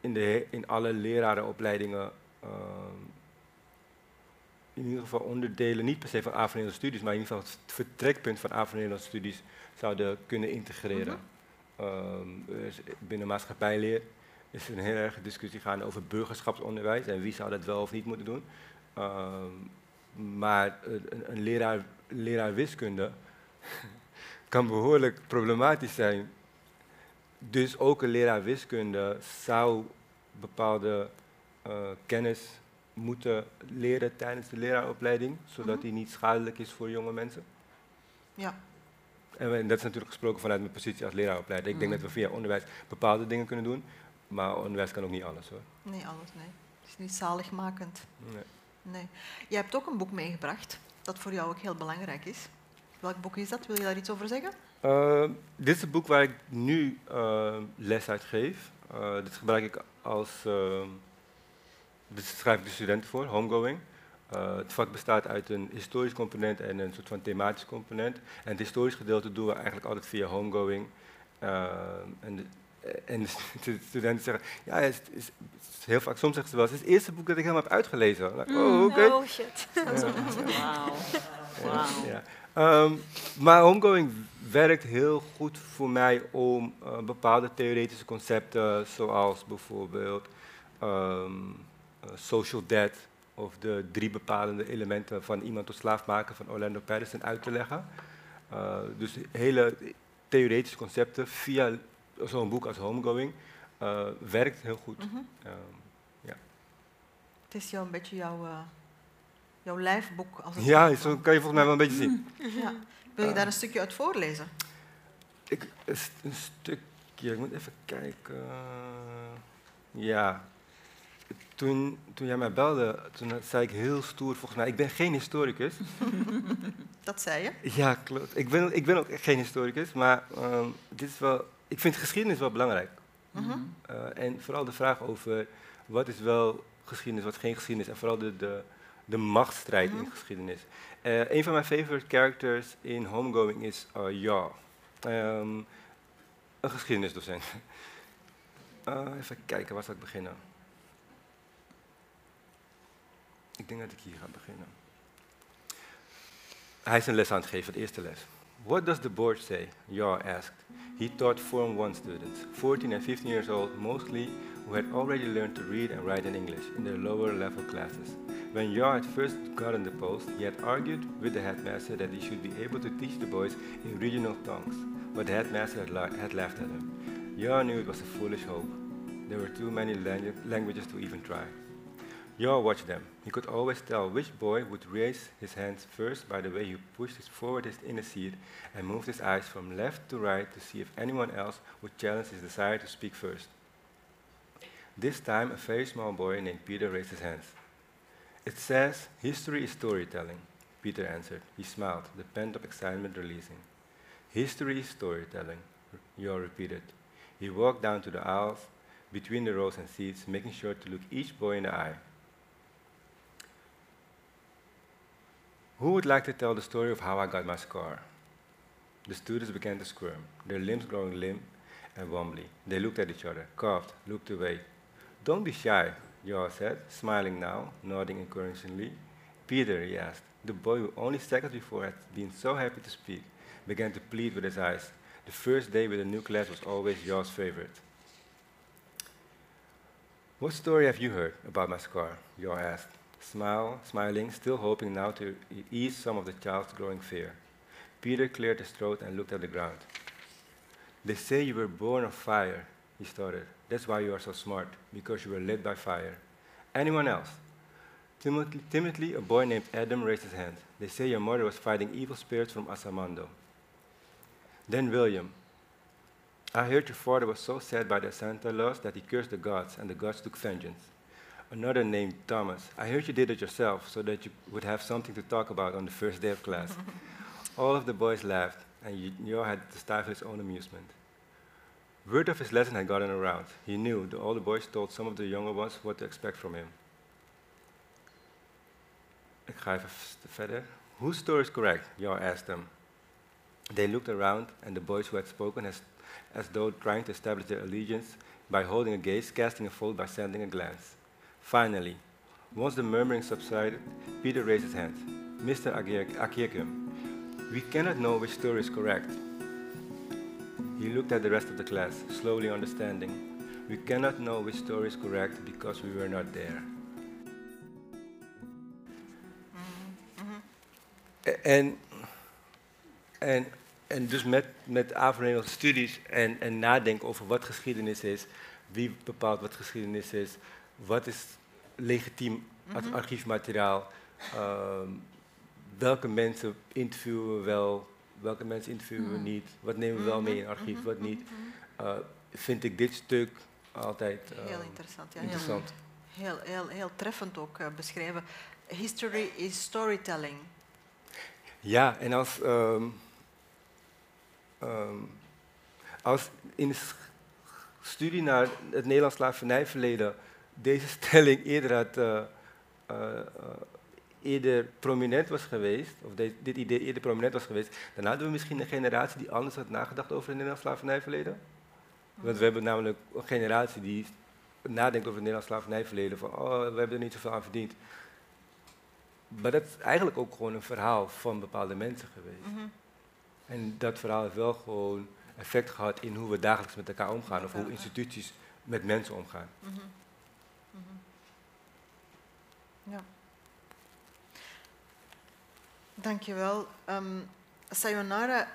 in, de, in alle lerarenopleidingen ehm, in ieder geval onderdelen, niet per se van Afro-Nederlandse studies, maar in ieder geval het vertrekpunt van Afro-Nederlandse studies zouden kunnen integreren. Ehm, er is binnen maatschappijleer is er een heel erg discussie gaande over burgerschapsonderwijs en wie zou dat wel of niet moeten doen. Ehm, maar een- een leraar, leraar wiskunde [laughs] kan behoorlijk problematisch zijn. Dus ook een leraar wiskunde zou bepaalde eh, kennis moeten leren tijdens de leraaropleiding, zodat Mhm. die niet schadelijk is voor jonge mensen. Ja. En dat is natuurlijk gesproken vanuit mijn positie als leraaropleider. Ik denk Mhm. dat we via onderwijs bepaalde dingen kunnen doen, maar onderwijs kan ook niet alles hoor. Nee, alles, nee. Het is niet zaligmakend. Nee. Nee. Je hebt ook een boek meegebracht, dat voor jou ook heel belangrijk is. Welk boek is dat? Wil je daar iets over zeggen? Uh, dit is het boek waar ik nu uh, les uit geef. Uh, dit gebruik ik als. Dit schrijf ik de studenten voor, homegoing. Het vak bestaat uit een historisch component en een soort van thematisch component. En het historisch gedeelte doen we eigenlijk altijd via homegoing. En, en [laughs] de studenten zeggen, ja, het is, heel vaak, soms zeggen ze wel, het is het eerste boek dat ik helemaal heb uitgelezen. Like, oh, oké. Oh shit. [laughs] Wauw. Um, maar homegoing werkt heel goed voor mij om uh, bepaalde theoretische concepten, zoals bijvoorbeeld um, uh, social debt of de drie bepalende elementen van iemand tot slaaf maken van Orlando Patterson uit te leggen. Uh, dus hele theoretische concepten via zo'n boek als Homegoing uh, werkt heel goed. Mhm. Ehm, Het is jou een beetje jouw, uh, jouw lijfboek. Als het ja, zo kan je volgens mij wel een beetje zien. [laughs] ja. Wil je daar een stukje uit voorlezen? Ik, een, een stukje, ik moet even kijken. Ja, toen, toen jij mij belde, toen zei ik heel stoer volgens mij, ik ben geen historicus. [laughs] Dat zei je. Ja, klopt. Ik ben, ik ben ook geen historicus, maar ehm, dit is wel, ik vind geschiedenis wel belangrijk. Mhm. Eh, en vooral de vraag over wat is wel geschiedenis, wat geen geschiedenis. En vooral de, de, de machtsstrijd Mhm. in geschiedenis. Eh, een van mijn favorite characters in Homegoing is uh, Ja. Ehm, een geschiedenisdocent. [laughs] Even kijken, waar zal ik beginnen? Ik denk dat ik hier ga beginnen. Hij is een les aan het geven, de eerste les. What does the board say? Ja asked. He taught Form 1 students, 14 and 15 years old mostly, who had already learned to read and write in English in their lower level classes. When Yar had first gotten the post, he had argued with the headmaster that he should be able to teach the boys in regional tongues, but the headmaster had, la- had laughed at him. Yar knew it was a foolish hope. There were too many langu- languages to even try. Yar watched them. He could always tell which boy would raise his hands first by the way he pushed his forward his in the seat and moved his eyes from left to right to see if anyone else would challenge his desire to speak first. This time, a very small boy named Peter raised his hands. It says, History is storytelling, Peter answered. He smiled, the pent up excitement releasing. History is storytelling, Yor repeated. He walked down to the aisles between the rows and seats, making sure to look each boy in the eye. Who would like to tell the story of how I got my scar? The students began to squirm, their limbs growing limp and wobbly. They looked at each other, coughed, looked away. Don't be shy, Yor said, smiling now, nodding encouragingly. Peter, he asked, the boy who only seconds before had been so happy to speak, began to plead with his eyes. The first day with a new class was always Yor's favorite. What story have you heard about my scar? Yor asked, smile, smiling, still hoping now to ease some of the child's growing fear. Peter cleared his throat and looked at the ground. They say you were born of fire, he started. That's why you are so smart, because you were lit by fire. Anyone else? Timidly, timidly, a boy named Adam raised his hand. They say your mother was fighting evil spirits from Asamando. Then William. I heard your father was so sad by the Santa laws that he cursed the gods, and the gods took vengeance. Another named Thomas. I heard you did it yourself so that you would have something to talk about on the first day of class. [laughs] All of the boys laughed, and Yo had to stifle his own amusement. Word of his lesson had gotten around. He knew the older boys told some of the younger ones what to expect from him. Ik ga even verder. Whose story is correct? Yo asked them. They looked around, and the boys who had spoken as, as though trying to establish their allegiance by holding a gaze, casting a fold by sending a glance. Finally, once the murmuring subsided, Peter raised his hand. Mr. Akiekum, we cannot know which story is correct. He looked at the rest of the class, slowly understanding. We cannot know which story is correct because we were not there. En, en, en dus met, met aanvullende studies en, en nadenken over wat geschiedenis is, wie bepaalt wat geschiedenis is, wat is legitiem als Mhm. archiefmateriaal, ehm, welke mensen interviewen we wel, welke mensen interviewen we Mhm. niet, wat nemen we wel mee in Mhm, archief, mhm, wat niet. mhm. Uh, vind ik dit stuk altijd eh, Heel interessant. Ja, heel, interessant. heel, heel, heel treffend ook eh, beschreven. History is storytelling. Ja, en als, ehm, ehm, als in de studie naar het Nederlands slavernijverleden deze stelling eerder, had, eh, eh, eh, eerder prominent was geweest, of de- dit idee eerder prominent was geweest, dan hadden we misschien een generatie die anders had nagedacht over het Nederlands slavernijverleden. Want we hebben namelijk een generatie die nadenkt over het Nederlands slavernijverleden, van oh, we hebben er niet zoveel aan verdiend. Maar dat is eigenlijk ook gewoon een verhaal van bepaalde mensen geweest. Mhm. En dat verhaal heeft wel gewoon effect gehad in hoe we dagelijks met elkaar omgaan, of hoe instituties met mensen omgaan. Mhm. Ja. Dankjewel. Um, Sayonara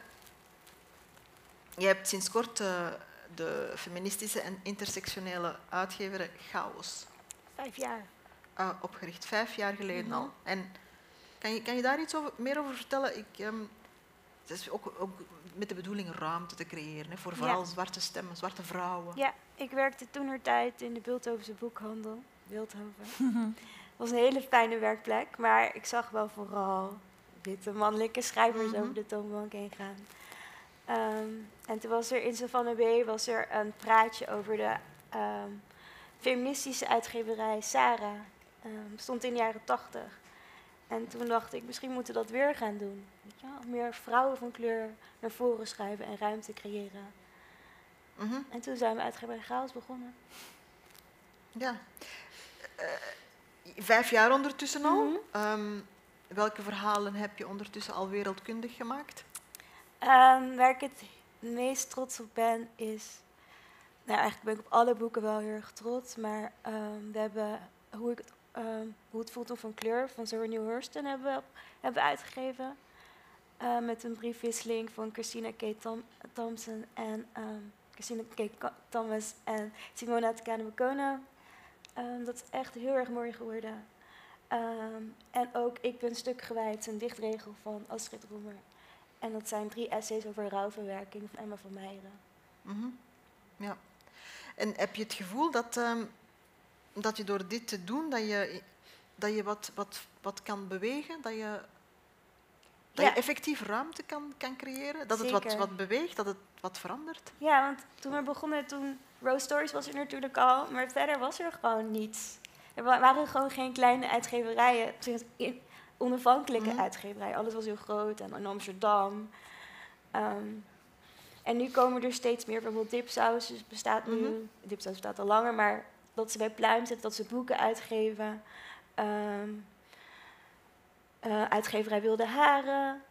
je hebt sinds kort eh, de feministische en intersectionele uitgever Chaos Vijf jaar. eh, opgericht, vijf jaar geleden Mhm. al. En kan je, kan je daar iets over, meer over vertellen? Ik, ehm, het is ook, ook met de bedoeling ruimte te creëren hè, voor Ja. vooral zwarte stemmen, zwarte vrouwen. Ja, ik werkte toen tijd in de Beeldhovense boekhandel. Beeldhoven. [laughs] Het was een hele fijne werkplek, maar ik zag wel vooral witte mannelijke schrijvers Mhm. over de toonbank heen gaan. Ehm, en toen was er in Savannah B was er een praatje over de ehm, feministische uitgeverij Sarah. Ehm, stond in de jaren tachtig. En toen dacht ik, misschien moeten we dat weer gaan doen. Weet je wel? Meer vrouwen van kleur naar voren schuiven en ruimte creëren. Mhm. En toen zijn we uitgeverij Chaos begonnen. Ja. Eh, vijf jaar ondertussen al. Mhm. Ehm, welke verhalen heb je ondertussen al wereldkundig gemaakt? Ehm, waar ik het meest trots op ben is. Nou, eigenlijk ben ik op alle boeken wel heel erg trots. Maar ehm, we hebben hoe, ik, het, hoe het voelt om van kleur van Zora Neale Hurston hebben, we- hebben uitgegeven. Met een briefwisseling van Christina K. Thom- Thompson en Christina K. Thomas en Simona Ehm dat is echt heel erg mooi geworden. Ehm, en ook Ik ben stuk gewijd, een dichtregel van Astrid Roemer. En dat zijn drie essays over rouwverwerking van Emma van Meijeren. Mhm. Ja. En heb je het gevoel dat, ehm, dat je door dit te doen, dat je, dat je wat, wat, wat kan bewegen? Dat je, dat Ja. je effectief ruimte kan, kan creëren? Dat het wat, wat beweegt, dat het wat verandert? Ja, want toen we begonnen, toen Rose Stories was er natuurlijk al, maar verder was er gewoon niets. Er wa- waren gewoon geen kleine uitgeverijen, onafhankelijke Mhm. uitgeverijen. Alles was heel groot en in Amsterdam. Ehm, en nu komen er steeds meer, bijvoorbeeld Dipsaus dus bestaat nu, Mhm. Dipsaus bestaat al langer, maar dat ze bij Pluim zitten, dat ze boeken uitgeven. Ehm, eh, uitgeverij Wilde Haren.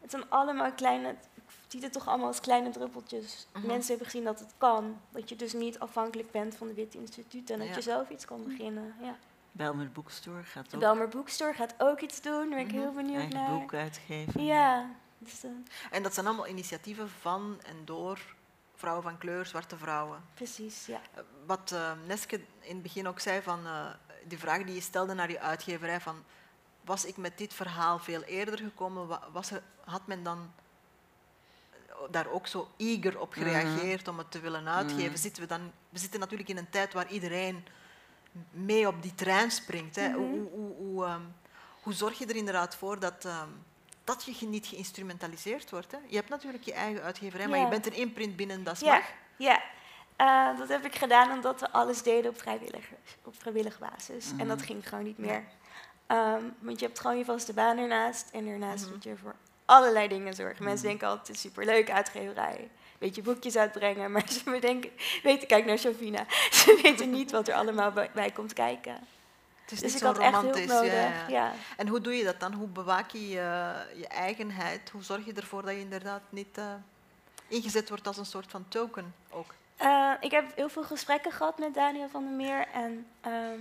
Het zijn allemaal kleine, ik zie het toch allemaal als kleine druppeltjes. Mhm. Mensen hebben gezien dat het kan. Dat je dus niet afhankelijk bent van de Witte Instituut en dat Ja. je zelf iets kan beginnen. Ja. Belmer Bookstore gaat De ook Belmer Bookstore gaat ook iets doen, daar ben ik Mhm. heel benieuwd eigen naar. boek uitgeven. Ja, dus, eh, En dat zijn allemaal initiatieven van en door vrouwen van kleur, zwarte vrouwen. precies, ja. Eh, Wat eh, Neske in het begin ook zei, van, die vraag die je stelde naar je uitgeverij, van, was ik met dit verhaal veel eerder gekomen, wa- was er, had men dan daar ook zo eager op Mhm. gereageerd om het te willen uitgeven? Mhm. Zitten we, dan, we zitten natuurlijk in een tijd waar iedereen mee op die trein springt. Hè? Mhm. Hoe, hoe, hoe, hoe, ehm, hoe zorg je er inderdaad voor dat, ehm, dat je niet geïnstrumentaliseerd wordt? Hè? Je hebt natuurlijk je eigen uitgeverij, maar je bent een imprint binnen Dat Ja, Mag. ja. Eh, dat heb ik gedaan omdat we alles deden op, vrijwillig, op vrijwillige basis. En dat ging gewoon niet meer. Ehm, want je hebt gewoon je vaste baan ernaast. En daarnaast moet je voor allerlei dingen zorgen. Mensen Mhm. denken altijd, het is superleuk uitgeverij. Weet je, boekjes uitbrengen. [laughs] Maar ze bedenken, weten, kijk naar Sofina. [laughs] Ze weten niet wat er allemaal bij, komt kijken. Het is dus niet ik zo had echt romantisch. nodig. ja, Ja, ja. En hoe doe je dat dan? Hoe bewaak je je, je eigenheid? Hoe zorg je ervoor dat je inderdaad niet eh, ingezet wordt als een soort van token ook? Eh, ik heb heel veel gesprekken gehad met Daniel van der Meer. En ehm,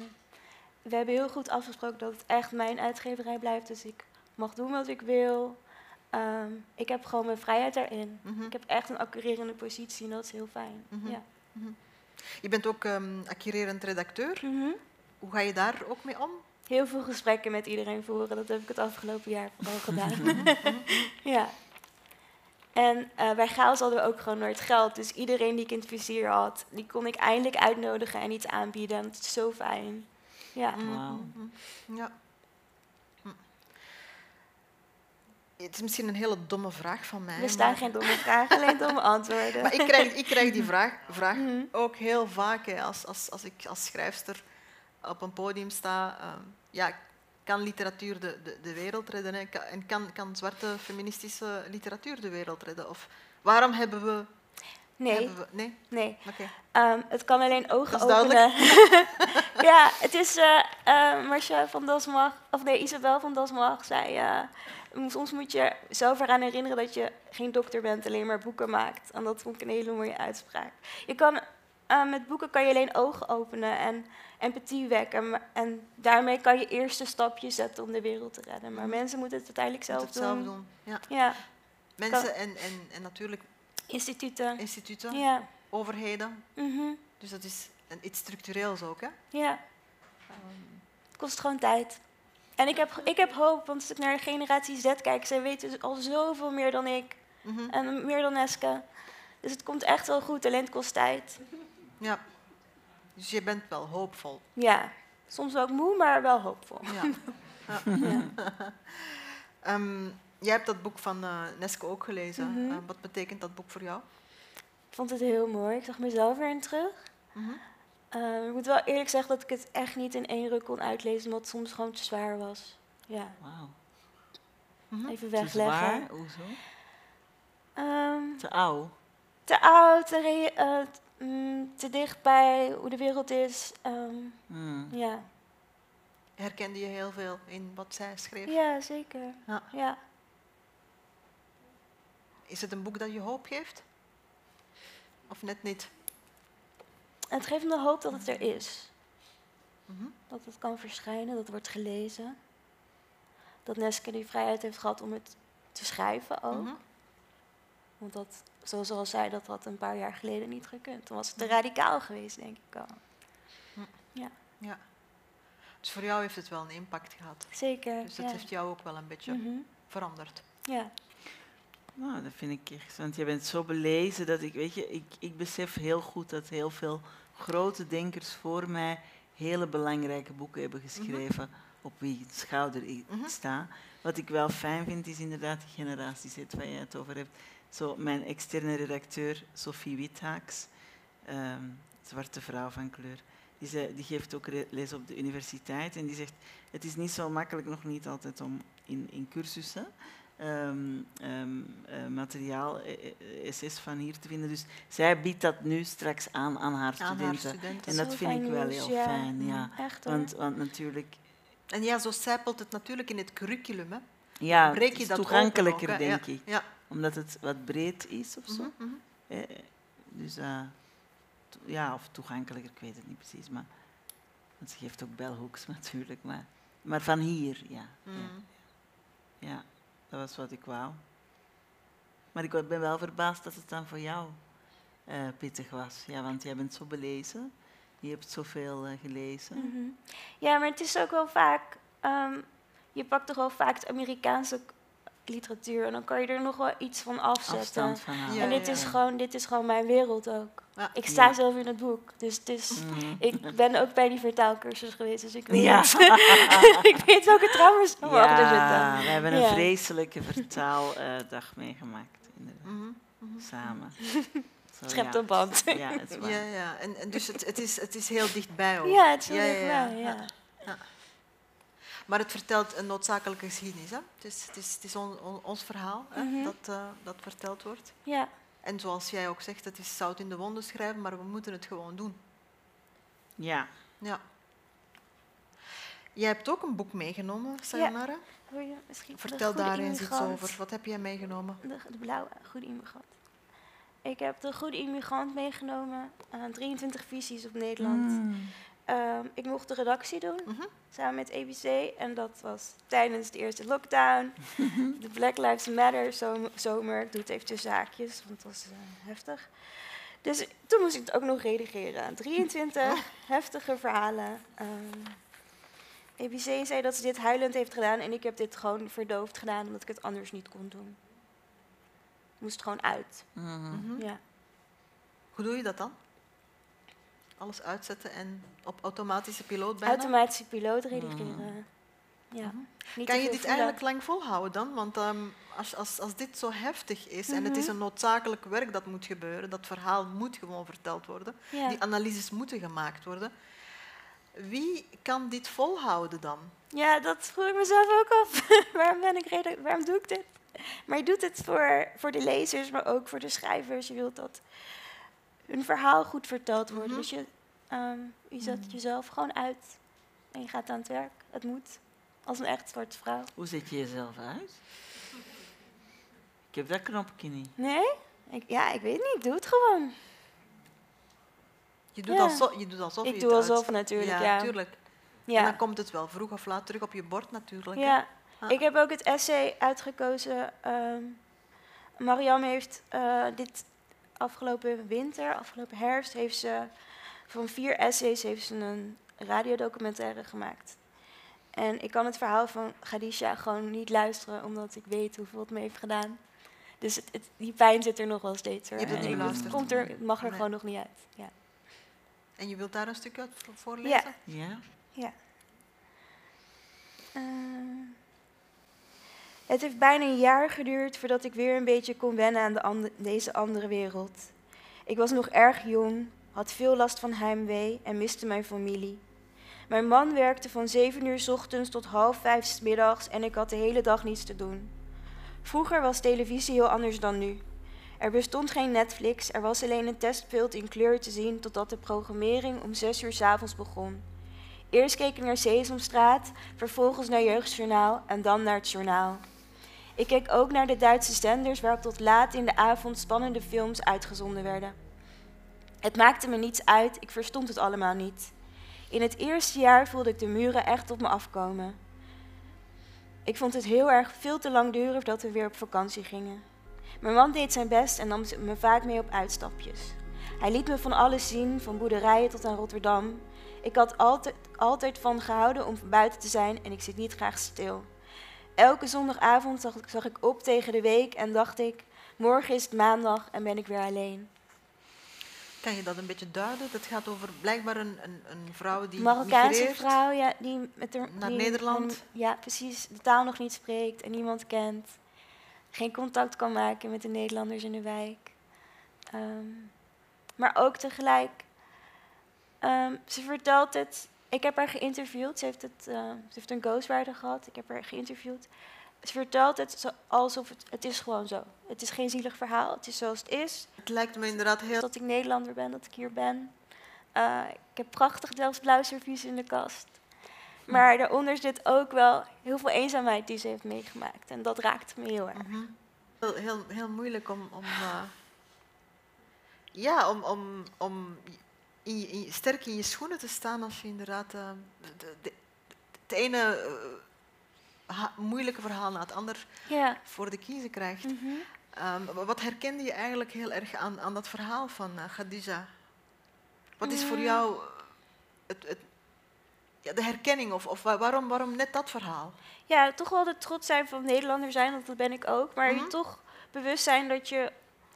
we hebben heel goed afgesproken dat het echt mijn uitgeverij blijft. Dus ik mag doen wat ik wil. Ehm, ik heb gewoon mijn vrijheid daarin. Mhm. Ik heb echt een accurerende positie en dat is heel fijn. Mhm. ja. Je bent ook ehm accurerend redacteur. Mhm. Hoe ga je daar ook mee om? Heel veel gesprekken met iedereen voeren. Dat heb ik het afgelopen jaar vooral [laughs] gedaan. [laughs] ja. En eh, bij Chaos hadden we ook gewoon nooit geld. Dus iedereen die ik in het vizier had, die kon ik eindelijk uitnodigen en iets aanbieden. En dat is zo fijn. Ja. Mhm, mhm. Ja. Het is misschien een hele domme vraag van mij. Er staan maar- geen domme vragen, alleen [laughs] domme antwoorden. Maar ik krijg, ik krijg die vraag, vraag Mhm. ook heel vaak hè, als, als, als ik als schrijfster op een podium sta. ehm, ja, kan literatuur de, de, de wereld redden? Hè? En kan, kan zwarte feministische literatuur de wereld redden? Of waarom hebben we... Nee, we nee? nee. Ehm, het kan alleen ogen Dat is openen. [laughs] [laughs] ja, het is eh eh, Marcia van Dasmach, of nee, Isabel van Dasmach zei... eh, soms moet je zelf eraan herinneren dat je geen dokter bent, alleen maar boeken maakt. En dat vond ik een hele mooie uitspraak. Je kan, met boeken kan je alleen ogen openen en empathie wekken. En daarmee kan je eerste stapjes zetten om de wereld te redden. Maar Mhm. mensen moeten het uiteindelijk Moet zelf het zelf doen. doen. Ja. Ja, Mensen en, en, en natuurlijk Instituten. instituten, Ja. overheden. mhm, Dus dat is een, iets structureels ook, hè? ja. Het kost gewoon tijd. En ik heb, ik heb hoop, want als ik naar de generatie Z kijk, zij weten al zoveel meer dan ik. Mhm. En meer dan Eske. Dus het komt echt wel goed, alleen het kost tijd. Ja. Dus je bent wel hoopvol. Ja, soms ook moe, maar wel hoopvol. Ja. [laughs] [laughs] Ehm, jij hebt dat boek van eh, Neske ook gelezen. Mhm. Eh, wat betekent dat boek voor jou? Ik vond het heel mooi. Ik zag mezelf erin terug. Mhm. Eh, ik moet wel eerlijk zeggen dat ik het echt niet in één ruk kon uitlezen, omdat het soms gewoon te zwaar was. Ja, Wauw. Mhm. even Te wegleggen. zwaar? Hoezo? Ehm, Te oud? te oud, te, eh, mm, te dicht bij hoe de wereld is. ehm, Hmm. ja. Herkende je heel veel in wat zij schreef? ja, zeker. Ja. Ja. Is het een boek dat je hoop geeft? Of net niet? Het geeft me de hoop dat het er is. Mhm. Dat het kan verschijnen, dat het wordt gelezen. Dat Neske die vrijheid heeft gehad om het te schrijven ook. Mhm. Want dat, zoals al zei, dat had een paar jaar geleden niet gekund. Dan was het te radicaal geweest, denk ik al. Ja. Dus voor jou heeft het wel een impact gehad. Zeker. Dus dat ja. heeft jou ook wel een beetje Mhm. veranderd. ja. Nou, dat vind ik echt. Want je bent zo belezen dat ik, weet je, ik, ik besef heel goed dat heel veel grote denkers voor mij hele belangrijke boeken hebben geschreven op wie schouder ik Mhm. sta. Wat ik wel fijn vind is inderdaad die generatie Z waar je het over hebt. Zo mijn externe redacteur Sophie Withaaks, ehm, zwarte vrouw van kleur. Die, die geeft ook les op de universiteit en die zegt, het is niet zo makkelijk nog niet altijd om in, in cursussen ehm, ehm, eh, materiaal, eh, SS van hier te vinden. Dus zij biedt dat nu straks aan aan haar Aan haar studenten. En dat vind ik wel heel fijn, ja. Echt hoor. Want, want natuurlijk, En ja, zo zijpelt het natuurlijk in het curriculum. Hè. ja, Breek het je is dat toegankelijker, ook, denk ja. ik. Ja. Omdat het wat breed is of zo. Mhm, mhm. Eh, dus eh, to- ja, of toegankelijker, ik weet het niet precies. Maar, want ze geeft ook belhoeks [laughs] natuurlijk. Maar, maar van hier, ja, ja. Mhm. Ja, dat was wat ik wou. Maar ik ben wel verbaasd dat het dan voor jou eh, pittig was. Ja, want jij bent zo belezen. Je hebt zoveel eh, gelezen. Mhm. Ja, maar het is ook wel vaak. ehm, je pakt toch wel vaak het Amerikaanse literatuur en dan kan je er nog wel iets van afzetten. Afstand van. Ja, en dit, is gewoon, dit is gewoon mijn wereld ook. Ja. Ik sta Ja. zelf in het boek. Dus het is, Mhm. ik ben ook bij die vertaalkursus geweest. Dus ik weet, Ja. [laughs] ik weet welke trauma's er zitten. We hebben een Ja. vreselijke vertaaldag [laughs] meegemaakt. Inderdaad. Mhm, mhm. Samen. [laughs] Zo, Schept ja. op band. Ja, het is. Ja, ja. En, en dus het, het, is, het is heel dichtbij ook. Ja, het is heel Ja, ja, dichtbij, ja. ja. Maar het vertelt een noodzakelijke geschiedenis. Hè? Het is, het is, het is on- on- ons verhaal hè, Mhm. dat, eh, dat verteld wordt. Ja, En zoals jij ook zegt, het is zout in de wonden schrijven, maar we moeten het gewoon doen. Ja. Ja. Jij hebt ook een boek meegenomen, Sayonara. wil je misschien Vertel daar eens iets over. Wat heb jij meegenomen? De, de blauwe Goede Immigrant. Ik heb de Goede Immigrant meegenomen. aan 23 visies op Nederland. Mm. Ehm, ik mocht de redactie doen, Mhm. samen met ABC. En dat was tijdens de eerste lockdown. [laughs] de Black Lives Matter zom- zomer. Ik doe het even tussen haakjes, want het was eh, heftig. Dus toen moest ik het ook nog redigeren. 23 heftige verhalen. Ehm, ABC zei dat ze dit huilend heeft gedaan. En ik heb dit gewoon verdoofd gedaan, omdat ik het anders niet kon doen. Moest gewoon uit. Mhm. Mhm. Ja. Hoe doe je dat dan? Alles uitzetten en op automatische piloot bijna? Automatische piloot redigeren. Ja. Mhm. Niet Kan je dit voelen. eigenlijk lang volhouden dan? Want ehm, als, als, als dit zo heftig is en het is Mhm. een noodzakelijk werk dat moet gebeuren, dat verhaal moet gewoon verteld worden, Ja. die analyses moeten gemaakt worden, wie kan dit volhouden dan? Ja, dat vroeg ik mezelf ook af. [laughs] waarom, ben ik reden, waarom doe ik dit? Maar je doet het voor, voor de lezers, maar ook voor de schrijvers. Je wilt dat hun verhaal goed verteld wordt. Mhm. Dus je, ehm, je zet Mhm. jezelf gewoon uit en je gaat aan het werk. Het moet. Als een echt zwarte vrouw. Hoe zet je jezelf uit? Ik heb dat knopje niet. Nee? Ik, ja, ik weet niet. Doe het gewoon. Je doet, Ja. alsof, je doet alsof je ik het doe alsof uit- natuurlijk, ja. ja. tuurlijk. En Ja. dan komt het wel vroeg of laat terug op je bord natuurlijk. Ja, Ah. ik heb ook het essay uitgekozen. ehm Mariam heeft eh, dit afgelopen winter, afgelopen herfst, heeft ze van vier essays heeft ze een radiodocumentaire gemaakt. En ik kan het verhaal van Khadija gewoon niet luisteren, omdat ik weet hoeveel het me heeft gedaan. Dus het, het- die pijn zit er nog wel steeds. Hoor. Je hebt het niet komt er, het mag er Nee. gewoon nog niet uit. Ja. En je wilt daar een stukje uit vo- voorlezen? Ja? Ja. Eh, het heeft bijna een jaar geduurd voordat ik weer een beetje kon wennen aan de deze andere wereld. Ik was nog erg jong, had veel last van heimwee en miste mijn familie. Mijn man werkte van 7 uur ochtends tot half vijf 's middags en ik had de hele dag niets te doen. Vroeger was televisie heel anders dan nu. Er bestond geen Netflix, er was alleen een testbeeld in kleur te zien totdat de programmering om 6 uur 's avonds begon. Eerst keek ik naar Sesamstraat, vervolgens naar Jeugdjournaal en dan naar het journaal. Ik keek ook naar de Duitse zenders waarop tot laat in de avond spannende films uitgezonden werden. Het maakte me niets uit, ik verstond het allemaal niet. In het eerste jaar voelde ik de muren echt op me afkomen. Ik vond het heel erg veel te lang duren voordat we weer op vakantie gingen. Mijn man deed zijn best en nam me vaak mee op uitstapjes. Hij liet me van alles zien, van boerderijen tot aan Rotterdam. Ik had altijd, altijd van gehouden om buiten te zijn en ik zit niet graag stil. Elke zondagavond zag ik, zag ik op tegen de week en dacht ik, morgen is het maandag en ben ik weer alleen. Kan je dat een beetje duiden? Dat gaat over blijkbaar een, een, een vrouw die Marokkaanse vrouw, ja, die met haar, Naar die Nederland. ja, precies, de taal nog niet spreekt en niemand kent. Geen contact kan maken met de Nederlanders in de wijk. Ehm, maar ook tegelijk, ehm, ze vertelt het. Ik heb haar geïnterviewd. Ze heeft, het, eh, ze heeft een ghostwriter gehad. Ik heb haar geïnterviewd. Ze vertelt het alsof het, het is gewoon zo. Het is geen zielig verhaal. Het is zoals het is. Het lijkt me inderdaad heel... Dat ik Nederlander ben, dat ik hier ben. Eh, ik heb prachtig Delfts blauw servies in de kast. Maar daaronder zit ook wel heel veel eenzaamheid die ze heeft meegemaakt. En dat raakt me heel erg. Mhm. heel, heel, heel moeilijk om... om eh, ja, om, om, om in je- in je- sterk in je schoenen te staan als je inderdaad eh, de, de- het ene eh, ha- moeilijke verhaal na het ander voor de kiezer krijgt. Mhm. Ehm, wa- wat herkende je eigenlijk heel erg aan, aan dat verhaal van Khadija? Wat is voor jou het, het, ja, de herkenning of, of wa- waarom, waarom net dat verhaal? ja, toch wel de trots zijn van Nederlander zijn, want dat ben ik ook. Maar Mhm. je toch bewust zijn dat je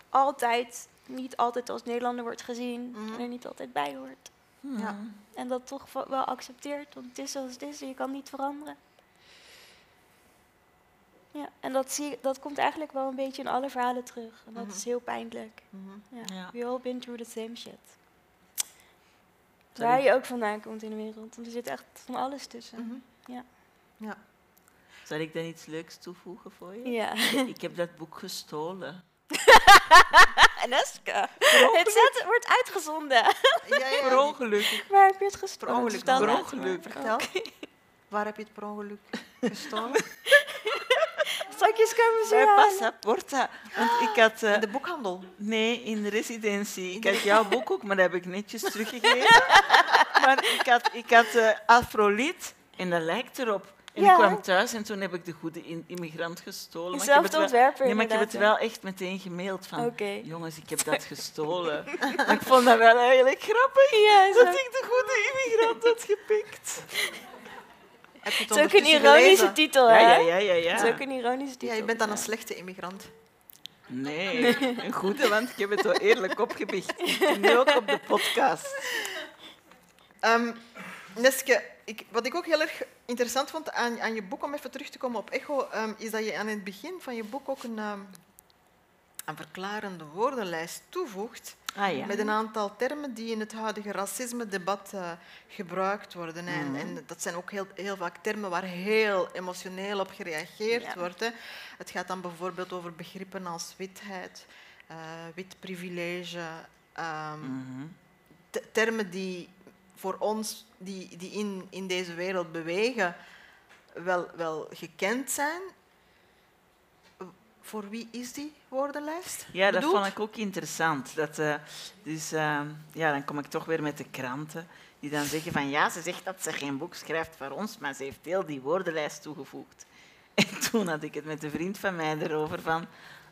altijd, niet altijd als Nederlander wordt gezien. Mhm. En er niet altijd bij hoort. Ja. En dat toch wel- accepteert, want het is zoals het is en je kan niet veranderen. Ja, en dat, zie, dat komt eigenlijk wel een beetje in alle verhalen terug. En dat Mhm. is heel pijnlijk. Mhm. Ja. Ja. We all been through the same shit. Sorry. Waar je ook vandaan komt in de wereld. Want er zit echt van alles tussen. Mhm. Ja. Ja. Zal ik dan iets leuks toevoegen voor je? Ja. Ik heb dat boek gestolen. [laughs] Aneska. Het zet, wordt uitgezonden. Ja, ja, Per ongeluk. Waar heb je het gestolen? ongeluk. Per ongeluk. Vertel. Waar heb je het per ongeluk gestolen? [laughs] Straks komen ze Bij. Passaporta. Want ik had... eh, In de boekhandel. Nee, in de residentie. Ik had jouw boek ook, maar dat heb ik netjes teruggegeven. [laughs] maar ik had, ik had eh, Afrolied en dat lijkt erop. En Ja. ik kwam thuis en toen heb ik de goede immigrant gestolen. Maar ik heb Zelfde het wel- ontwerper Nee, maar ik heb het wel echt meteen gemaild van... Jongens, ik heb dat [laughs] gestolen. maar ik vond dat wel eigenlijk grappig. Ja, Dat zo. ik de goede immigrant had gepikt. Het Het is ook een ironische gelezen? titel, Ja, hè? ja, ja, ja. Het is ook ja. een ironische titel. Ja, je bent dan een slechte immigrant. [laughs] Nee, een goede, want ik heb het wel eerlijk opgebiecht. En nu ook op de podcast. Ehm, Neske, ik, wat ik ook heel erg interessant vond aan, aan je boek, om even terug te komen op Echo, ehm, is dat je aan het begin van je boek ook een, ehm, een verklarende woordenlijst toevoegt Ah ja. met een aantal termen die in het huidige racisme-debat eh, gebruikt worden. En, Mhm. en dat zijn ook heel, heel vaak termen waar heel emotioneel op gereageerd Ja. wordt. Hè. Het gaat dan bijvoorbeeld over begrippen als witheid, eh, wit privilege, ehm, Mhm. te- termen die voor ons, die, die in, in deze wereld bewegen, wel, wel gekend zijn. Voor wie is die woordenlijst? Ja, dat bedoeld? vond ik ook interessant. Dat, eh, dus eh, ja, dan kom ik toch weer met de kranten die dan zeggen van ja, ze zegt dat ze geen boek schrijft voor ons, maar ze heeft heel die woordenlijst toegevoegd. [laughs] En toen had ik het met een vriend van mij erover van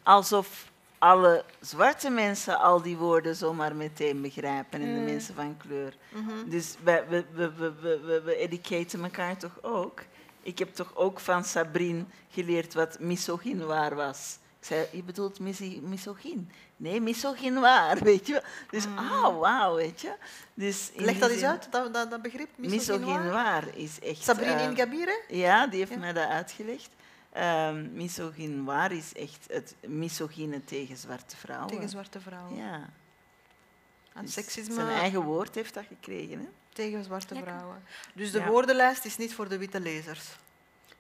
alsof alle zwarte mensen al die woorden zomaar meteen begrijpen en de Mm. mensen van kleur. Mhm. Dus we, we, we, we, we, educaten elkaar toch ook. Ik heb toch ook van Sabrine geleerd wat misogynoir was. Ik zei, je bedoelt miso- misogyn? Nee, misogynoir, [laughs] weet je wel. Dus, ah, wauw, weet je. Dus Mm. Leg dat eens uit, dat, dat, dat begrip. misogynoir. Misogynoir is echt... Sabrine eh, Ingabire? ja, die heeft Ja. mij dat uitgelegd. Ehm misogynoir is echt het misogyne tegen zwarte vrouwen. Tegen zwarte vrouwen. Ja. En Dus seksisme Zijn eigen woord heeft dat gekregen. Hè? tegen zwarte Lekker. vrouwen. Dus de Ja. woordenlijst is niet voor de witte lezers.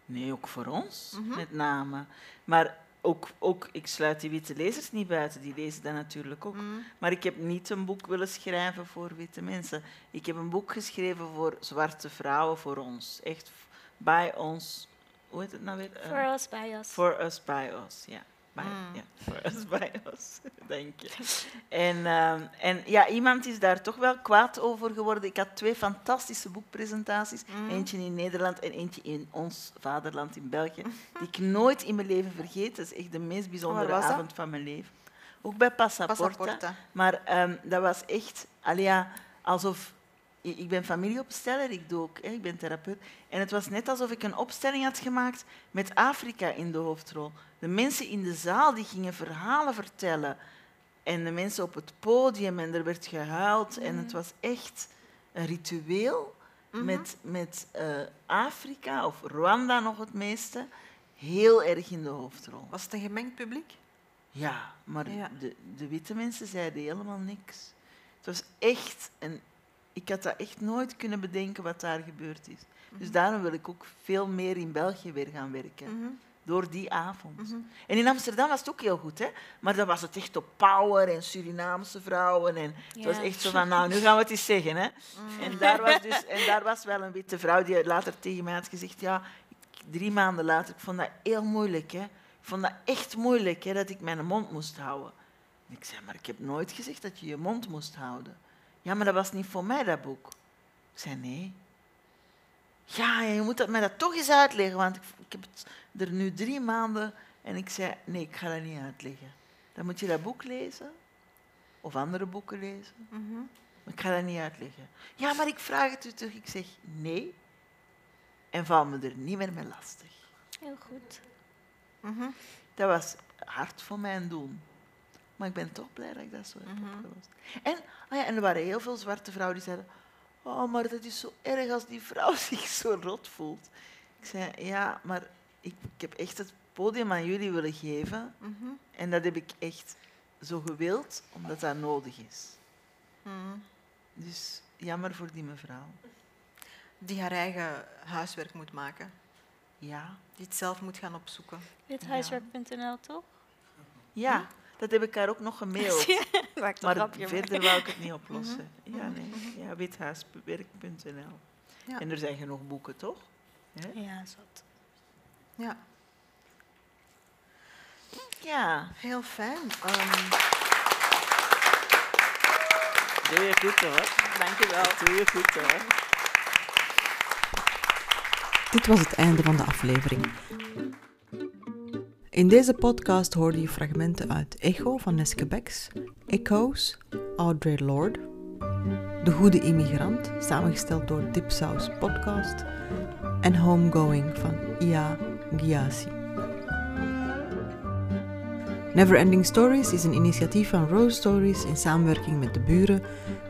Nee, ook voor ons, Mhm. met name. Maar ook, ook, ik sluit die witte lezers niet buiten, die lezen dat natuurlijk ook. Mm. Maar ik heb niet een boek willen schrijven voor witte mensen. Ik heb een boek geschreven voor zwarte vrouwen, voor ons. Echt bij ons. Hoe heet het nou weer? Eh, Voor ons, bij ons. For us, by us, ja. By, Mm. ja, for us, [laughs] by us, denk je. [laughs] En, ehm, en ja, iemand is daar toch wel kwaad over geworden. Ik had twee fantastische boekpresentaties. Mm. Eentje in Nederland en eentje in ons vaderland in België. [laughs] Die ik nooit in mijn leven vergeet. Dat is echt de meest bijzondere dat? avond van mijn leven. Ook bij Passaporta. Passaporta. Maar ehm, dat was echt, ja, alsof... Ik ben familieopsteller, ik, doe ook, hè, ik ben therapeut. En het was net alsof ik een opstelling had gemaakt met Afrika in de hoofdrol. De mensen in de zaal die gingen verhalen vertellen. En de mensen op het podium en er werd gehuild. En het was echt een ritueel Mhm. met, met eh, Afrika, of Rwanda nog het meeste, heel erg in de hoofdrol. Was het een gemengd publiek? Ja, maar Ja. De, de witte mensen zeiden helemaal niks. Het was echt een... Ik had dat echt nooit kunnen bedenken wat daar gebeurd is. Dus daarom wil ik ook veel meer in België weer gaan werken. Mhm. Door die avond. Mhm. En in Amsterdam was het ook heel goed, hè? maar dan was het echt op power en Surinaamse vrouwen. En het was echt zo van, nou, nu gaan we het eens zeggen. Hè? Mhm. En, daar was dus, en daar was wel een witte vrouw die later tegen mij had gezegd, ja, drie maanden later, ik vond dat heel moeilijk. Hè? Ik vond dat echt moeilijk, hè, dat ik mijn mond moest houden. En ik zei, maar ik heb nooit gezegd dat je je mond moest houden. Ja, maar dat was niet voor mij, dat boek. Ik zei, nee. Ja, je moet dat, mij dat toch eens uitleggen, want ik, ik heb het er nu drie maanden... En ik zei, nee, ik ga dat niet uitleggen. Dan moet je dat boek lezen, of andere boeken lezen. Mhm. Maar ik ga dat niet uitleggen. Ja, maar ik vraag het u terug. Ik zeg nee. En val me er niet meer mee lastig. Heel goed. Mhm. Dat was hard voor mijn doen. Maar ik ben toch blij dat ik dat zo heb Mhm. opgelost. En, ah ja, en er waren heel veel zwarte vrouwen die zeiden... Oh, maar dat is zo erg als die vrouw [laughs] zich zo rot voelt. Ik zei, ja, maar ik, ik heb echt het podium aan jullie willen geven. Mhm. En dat heb ik echt zo gewild, omdat dat nodig is. Mhm. Dus jammer voor die mevrouw. Die haar eigen huiswerk moet maken. Ja. Die het zelf moet gaan opzoeken. Withuiswerk.nl, toch? Ja, dat heb ik haar ook nog gemaild. [laughs] Maar grapje mee. verder wou ik het niet oplossen. Ja, nee. Ja, withuiswerk.nl. Ja. En er zijn genoeg boeken, toch? Hè? Ja, zat. Ja, Ja, heel fijn. Ehm, doe je goed hoor. Dank je wel. Doe je goed hoor. Dit was het einde van de aflevering. In deze podcast hoorde je fragmenten uit Echo van Neske Becks, Echoes, Audre Lorde, De Goede Immigrant, samengesteld door Dipsaus Podcast, en Homegoing van Ia Gyasi. Neverending Stories is een initiatief van Rose Stories in samenwerking met de buren,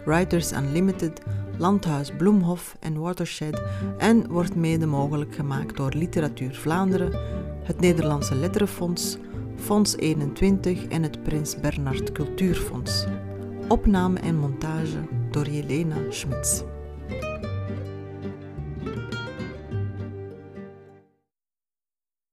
Writers Unlimited, Landhuis Bloemhof en Watershed en wordt mede mogelijk gemaakt door Literatuur Vlaanderen, het Nederlandse Letterenfonds, Fonds 21 en het Prins Bernhard Cultuurfonds. Opname en montage door Jelena Schmitz.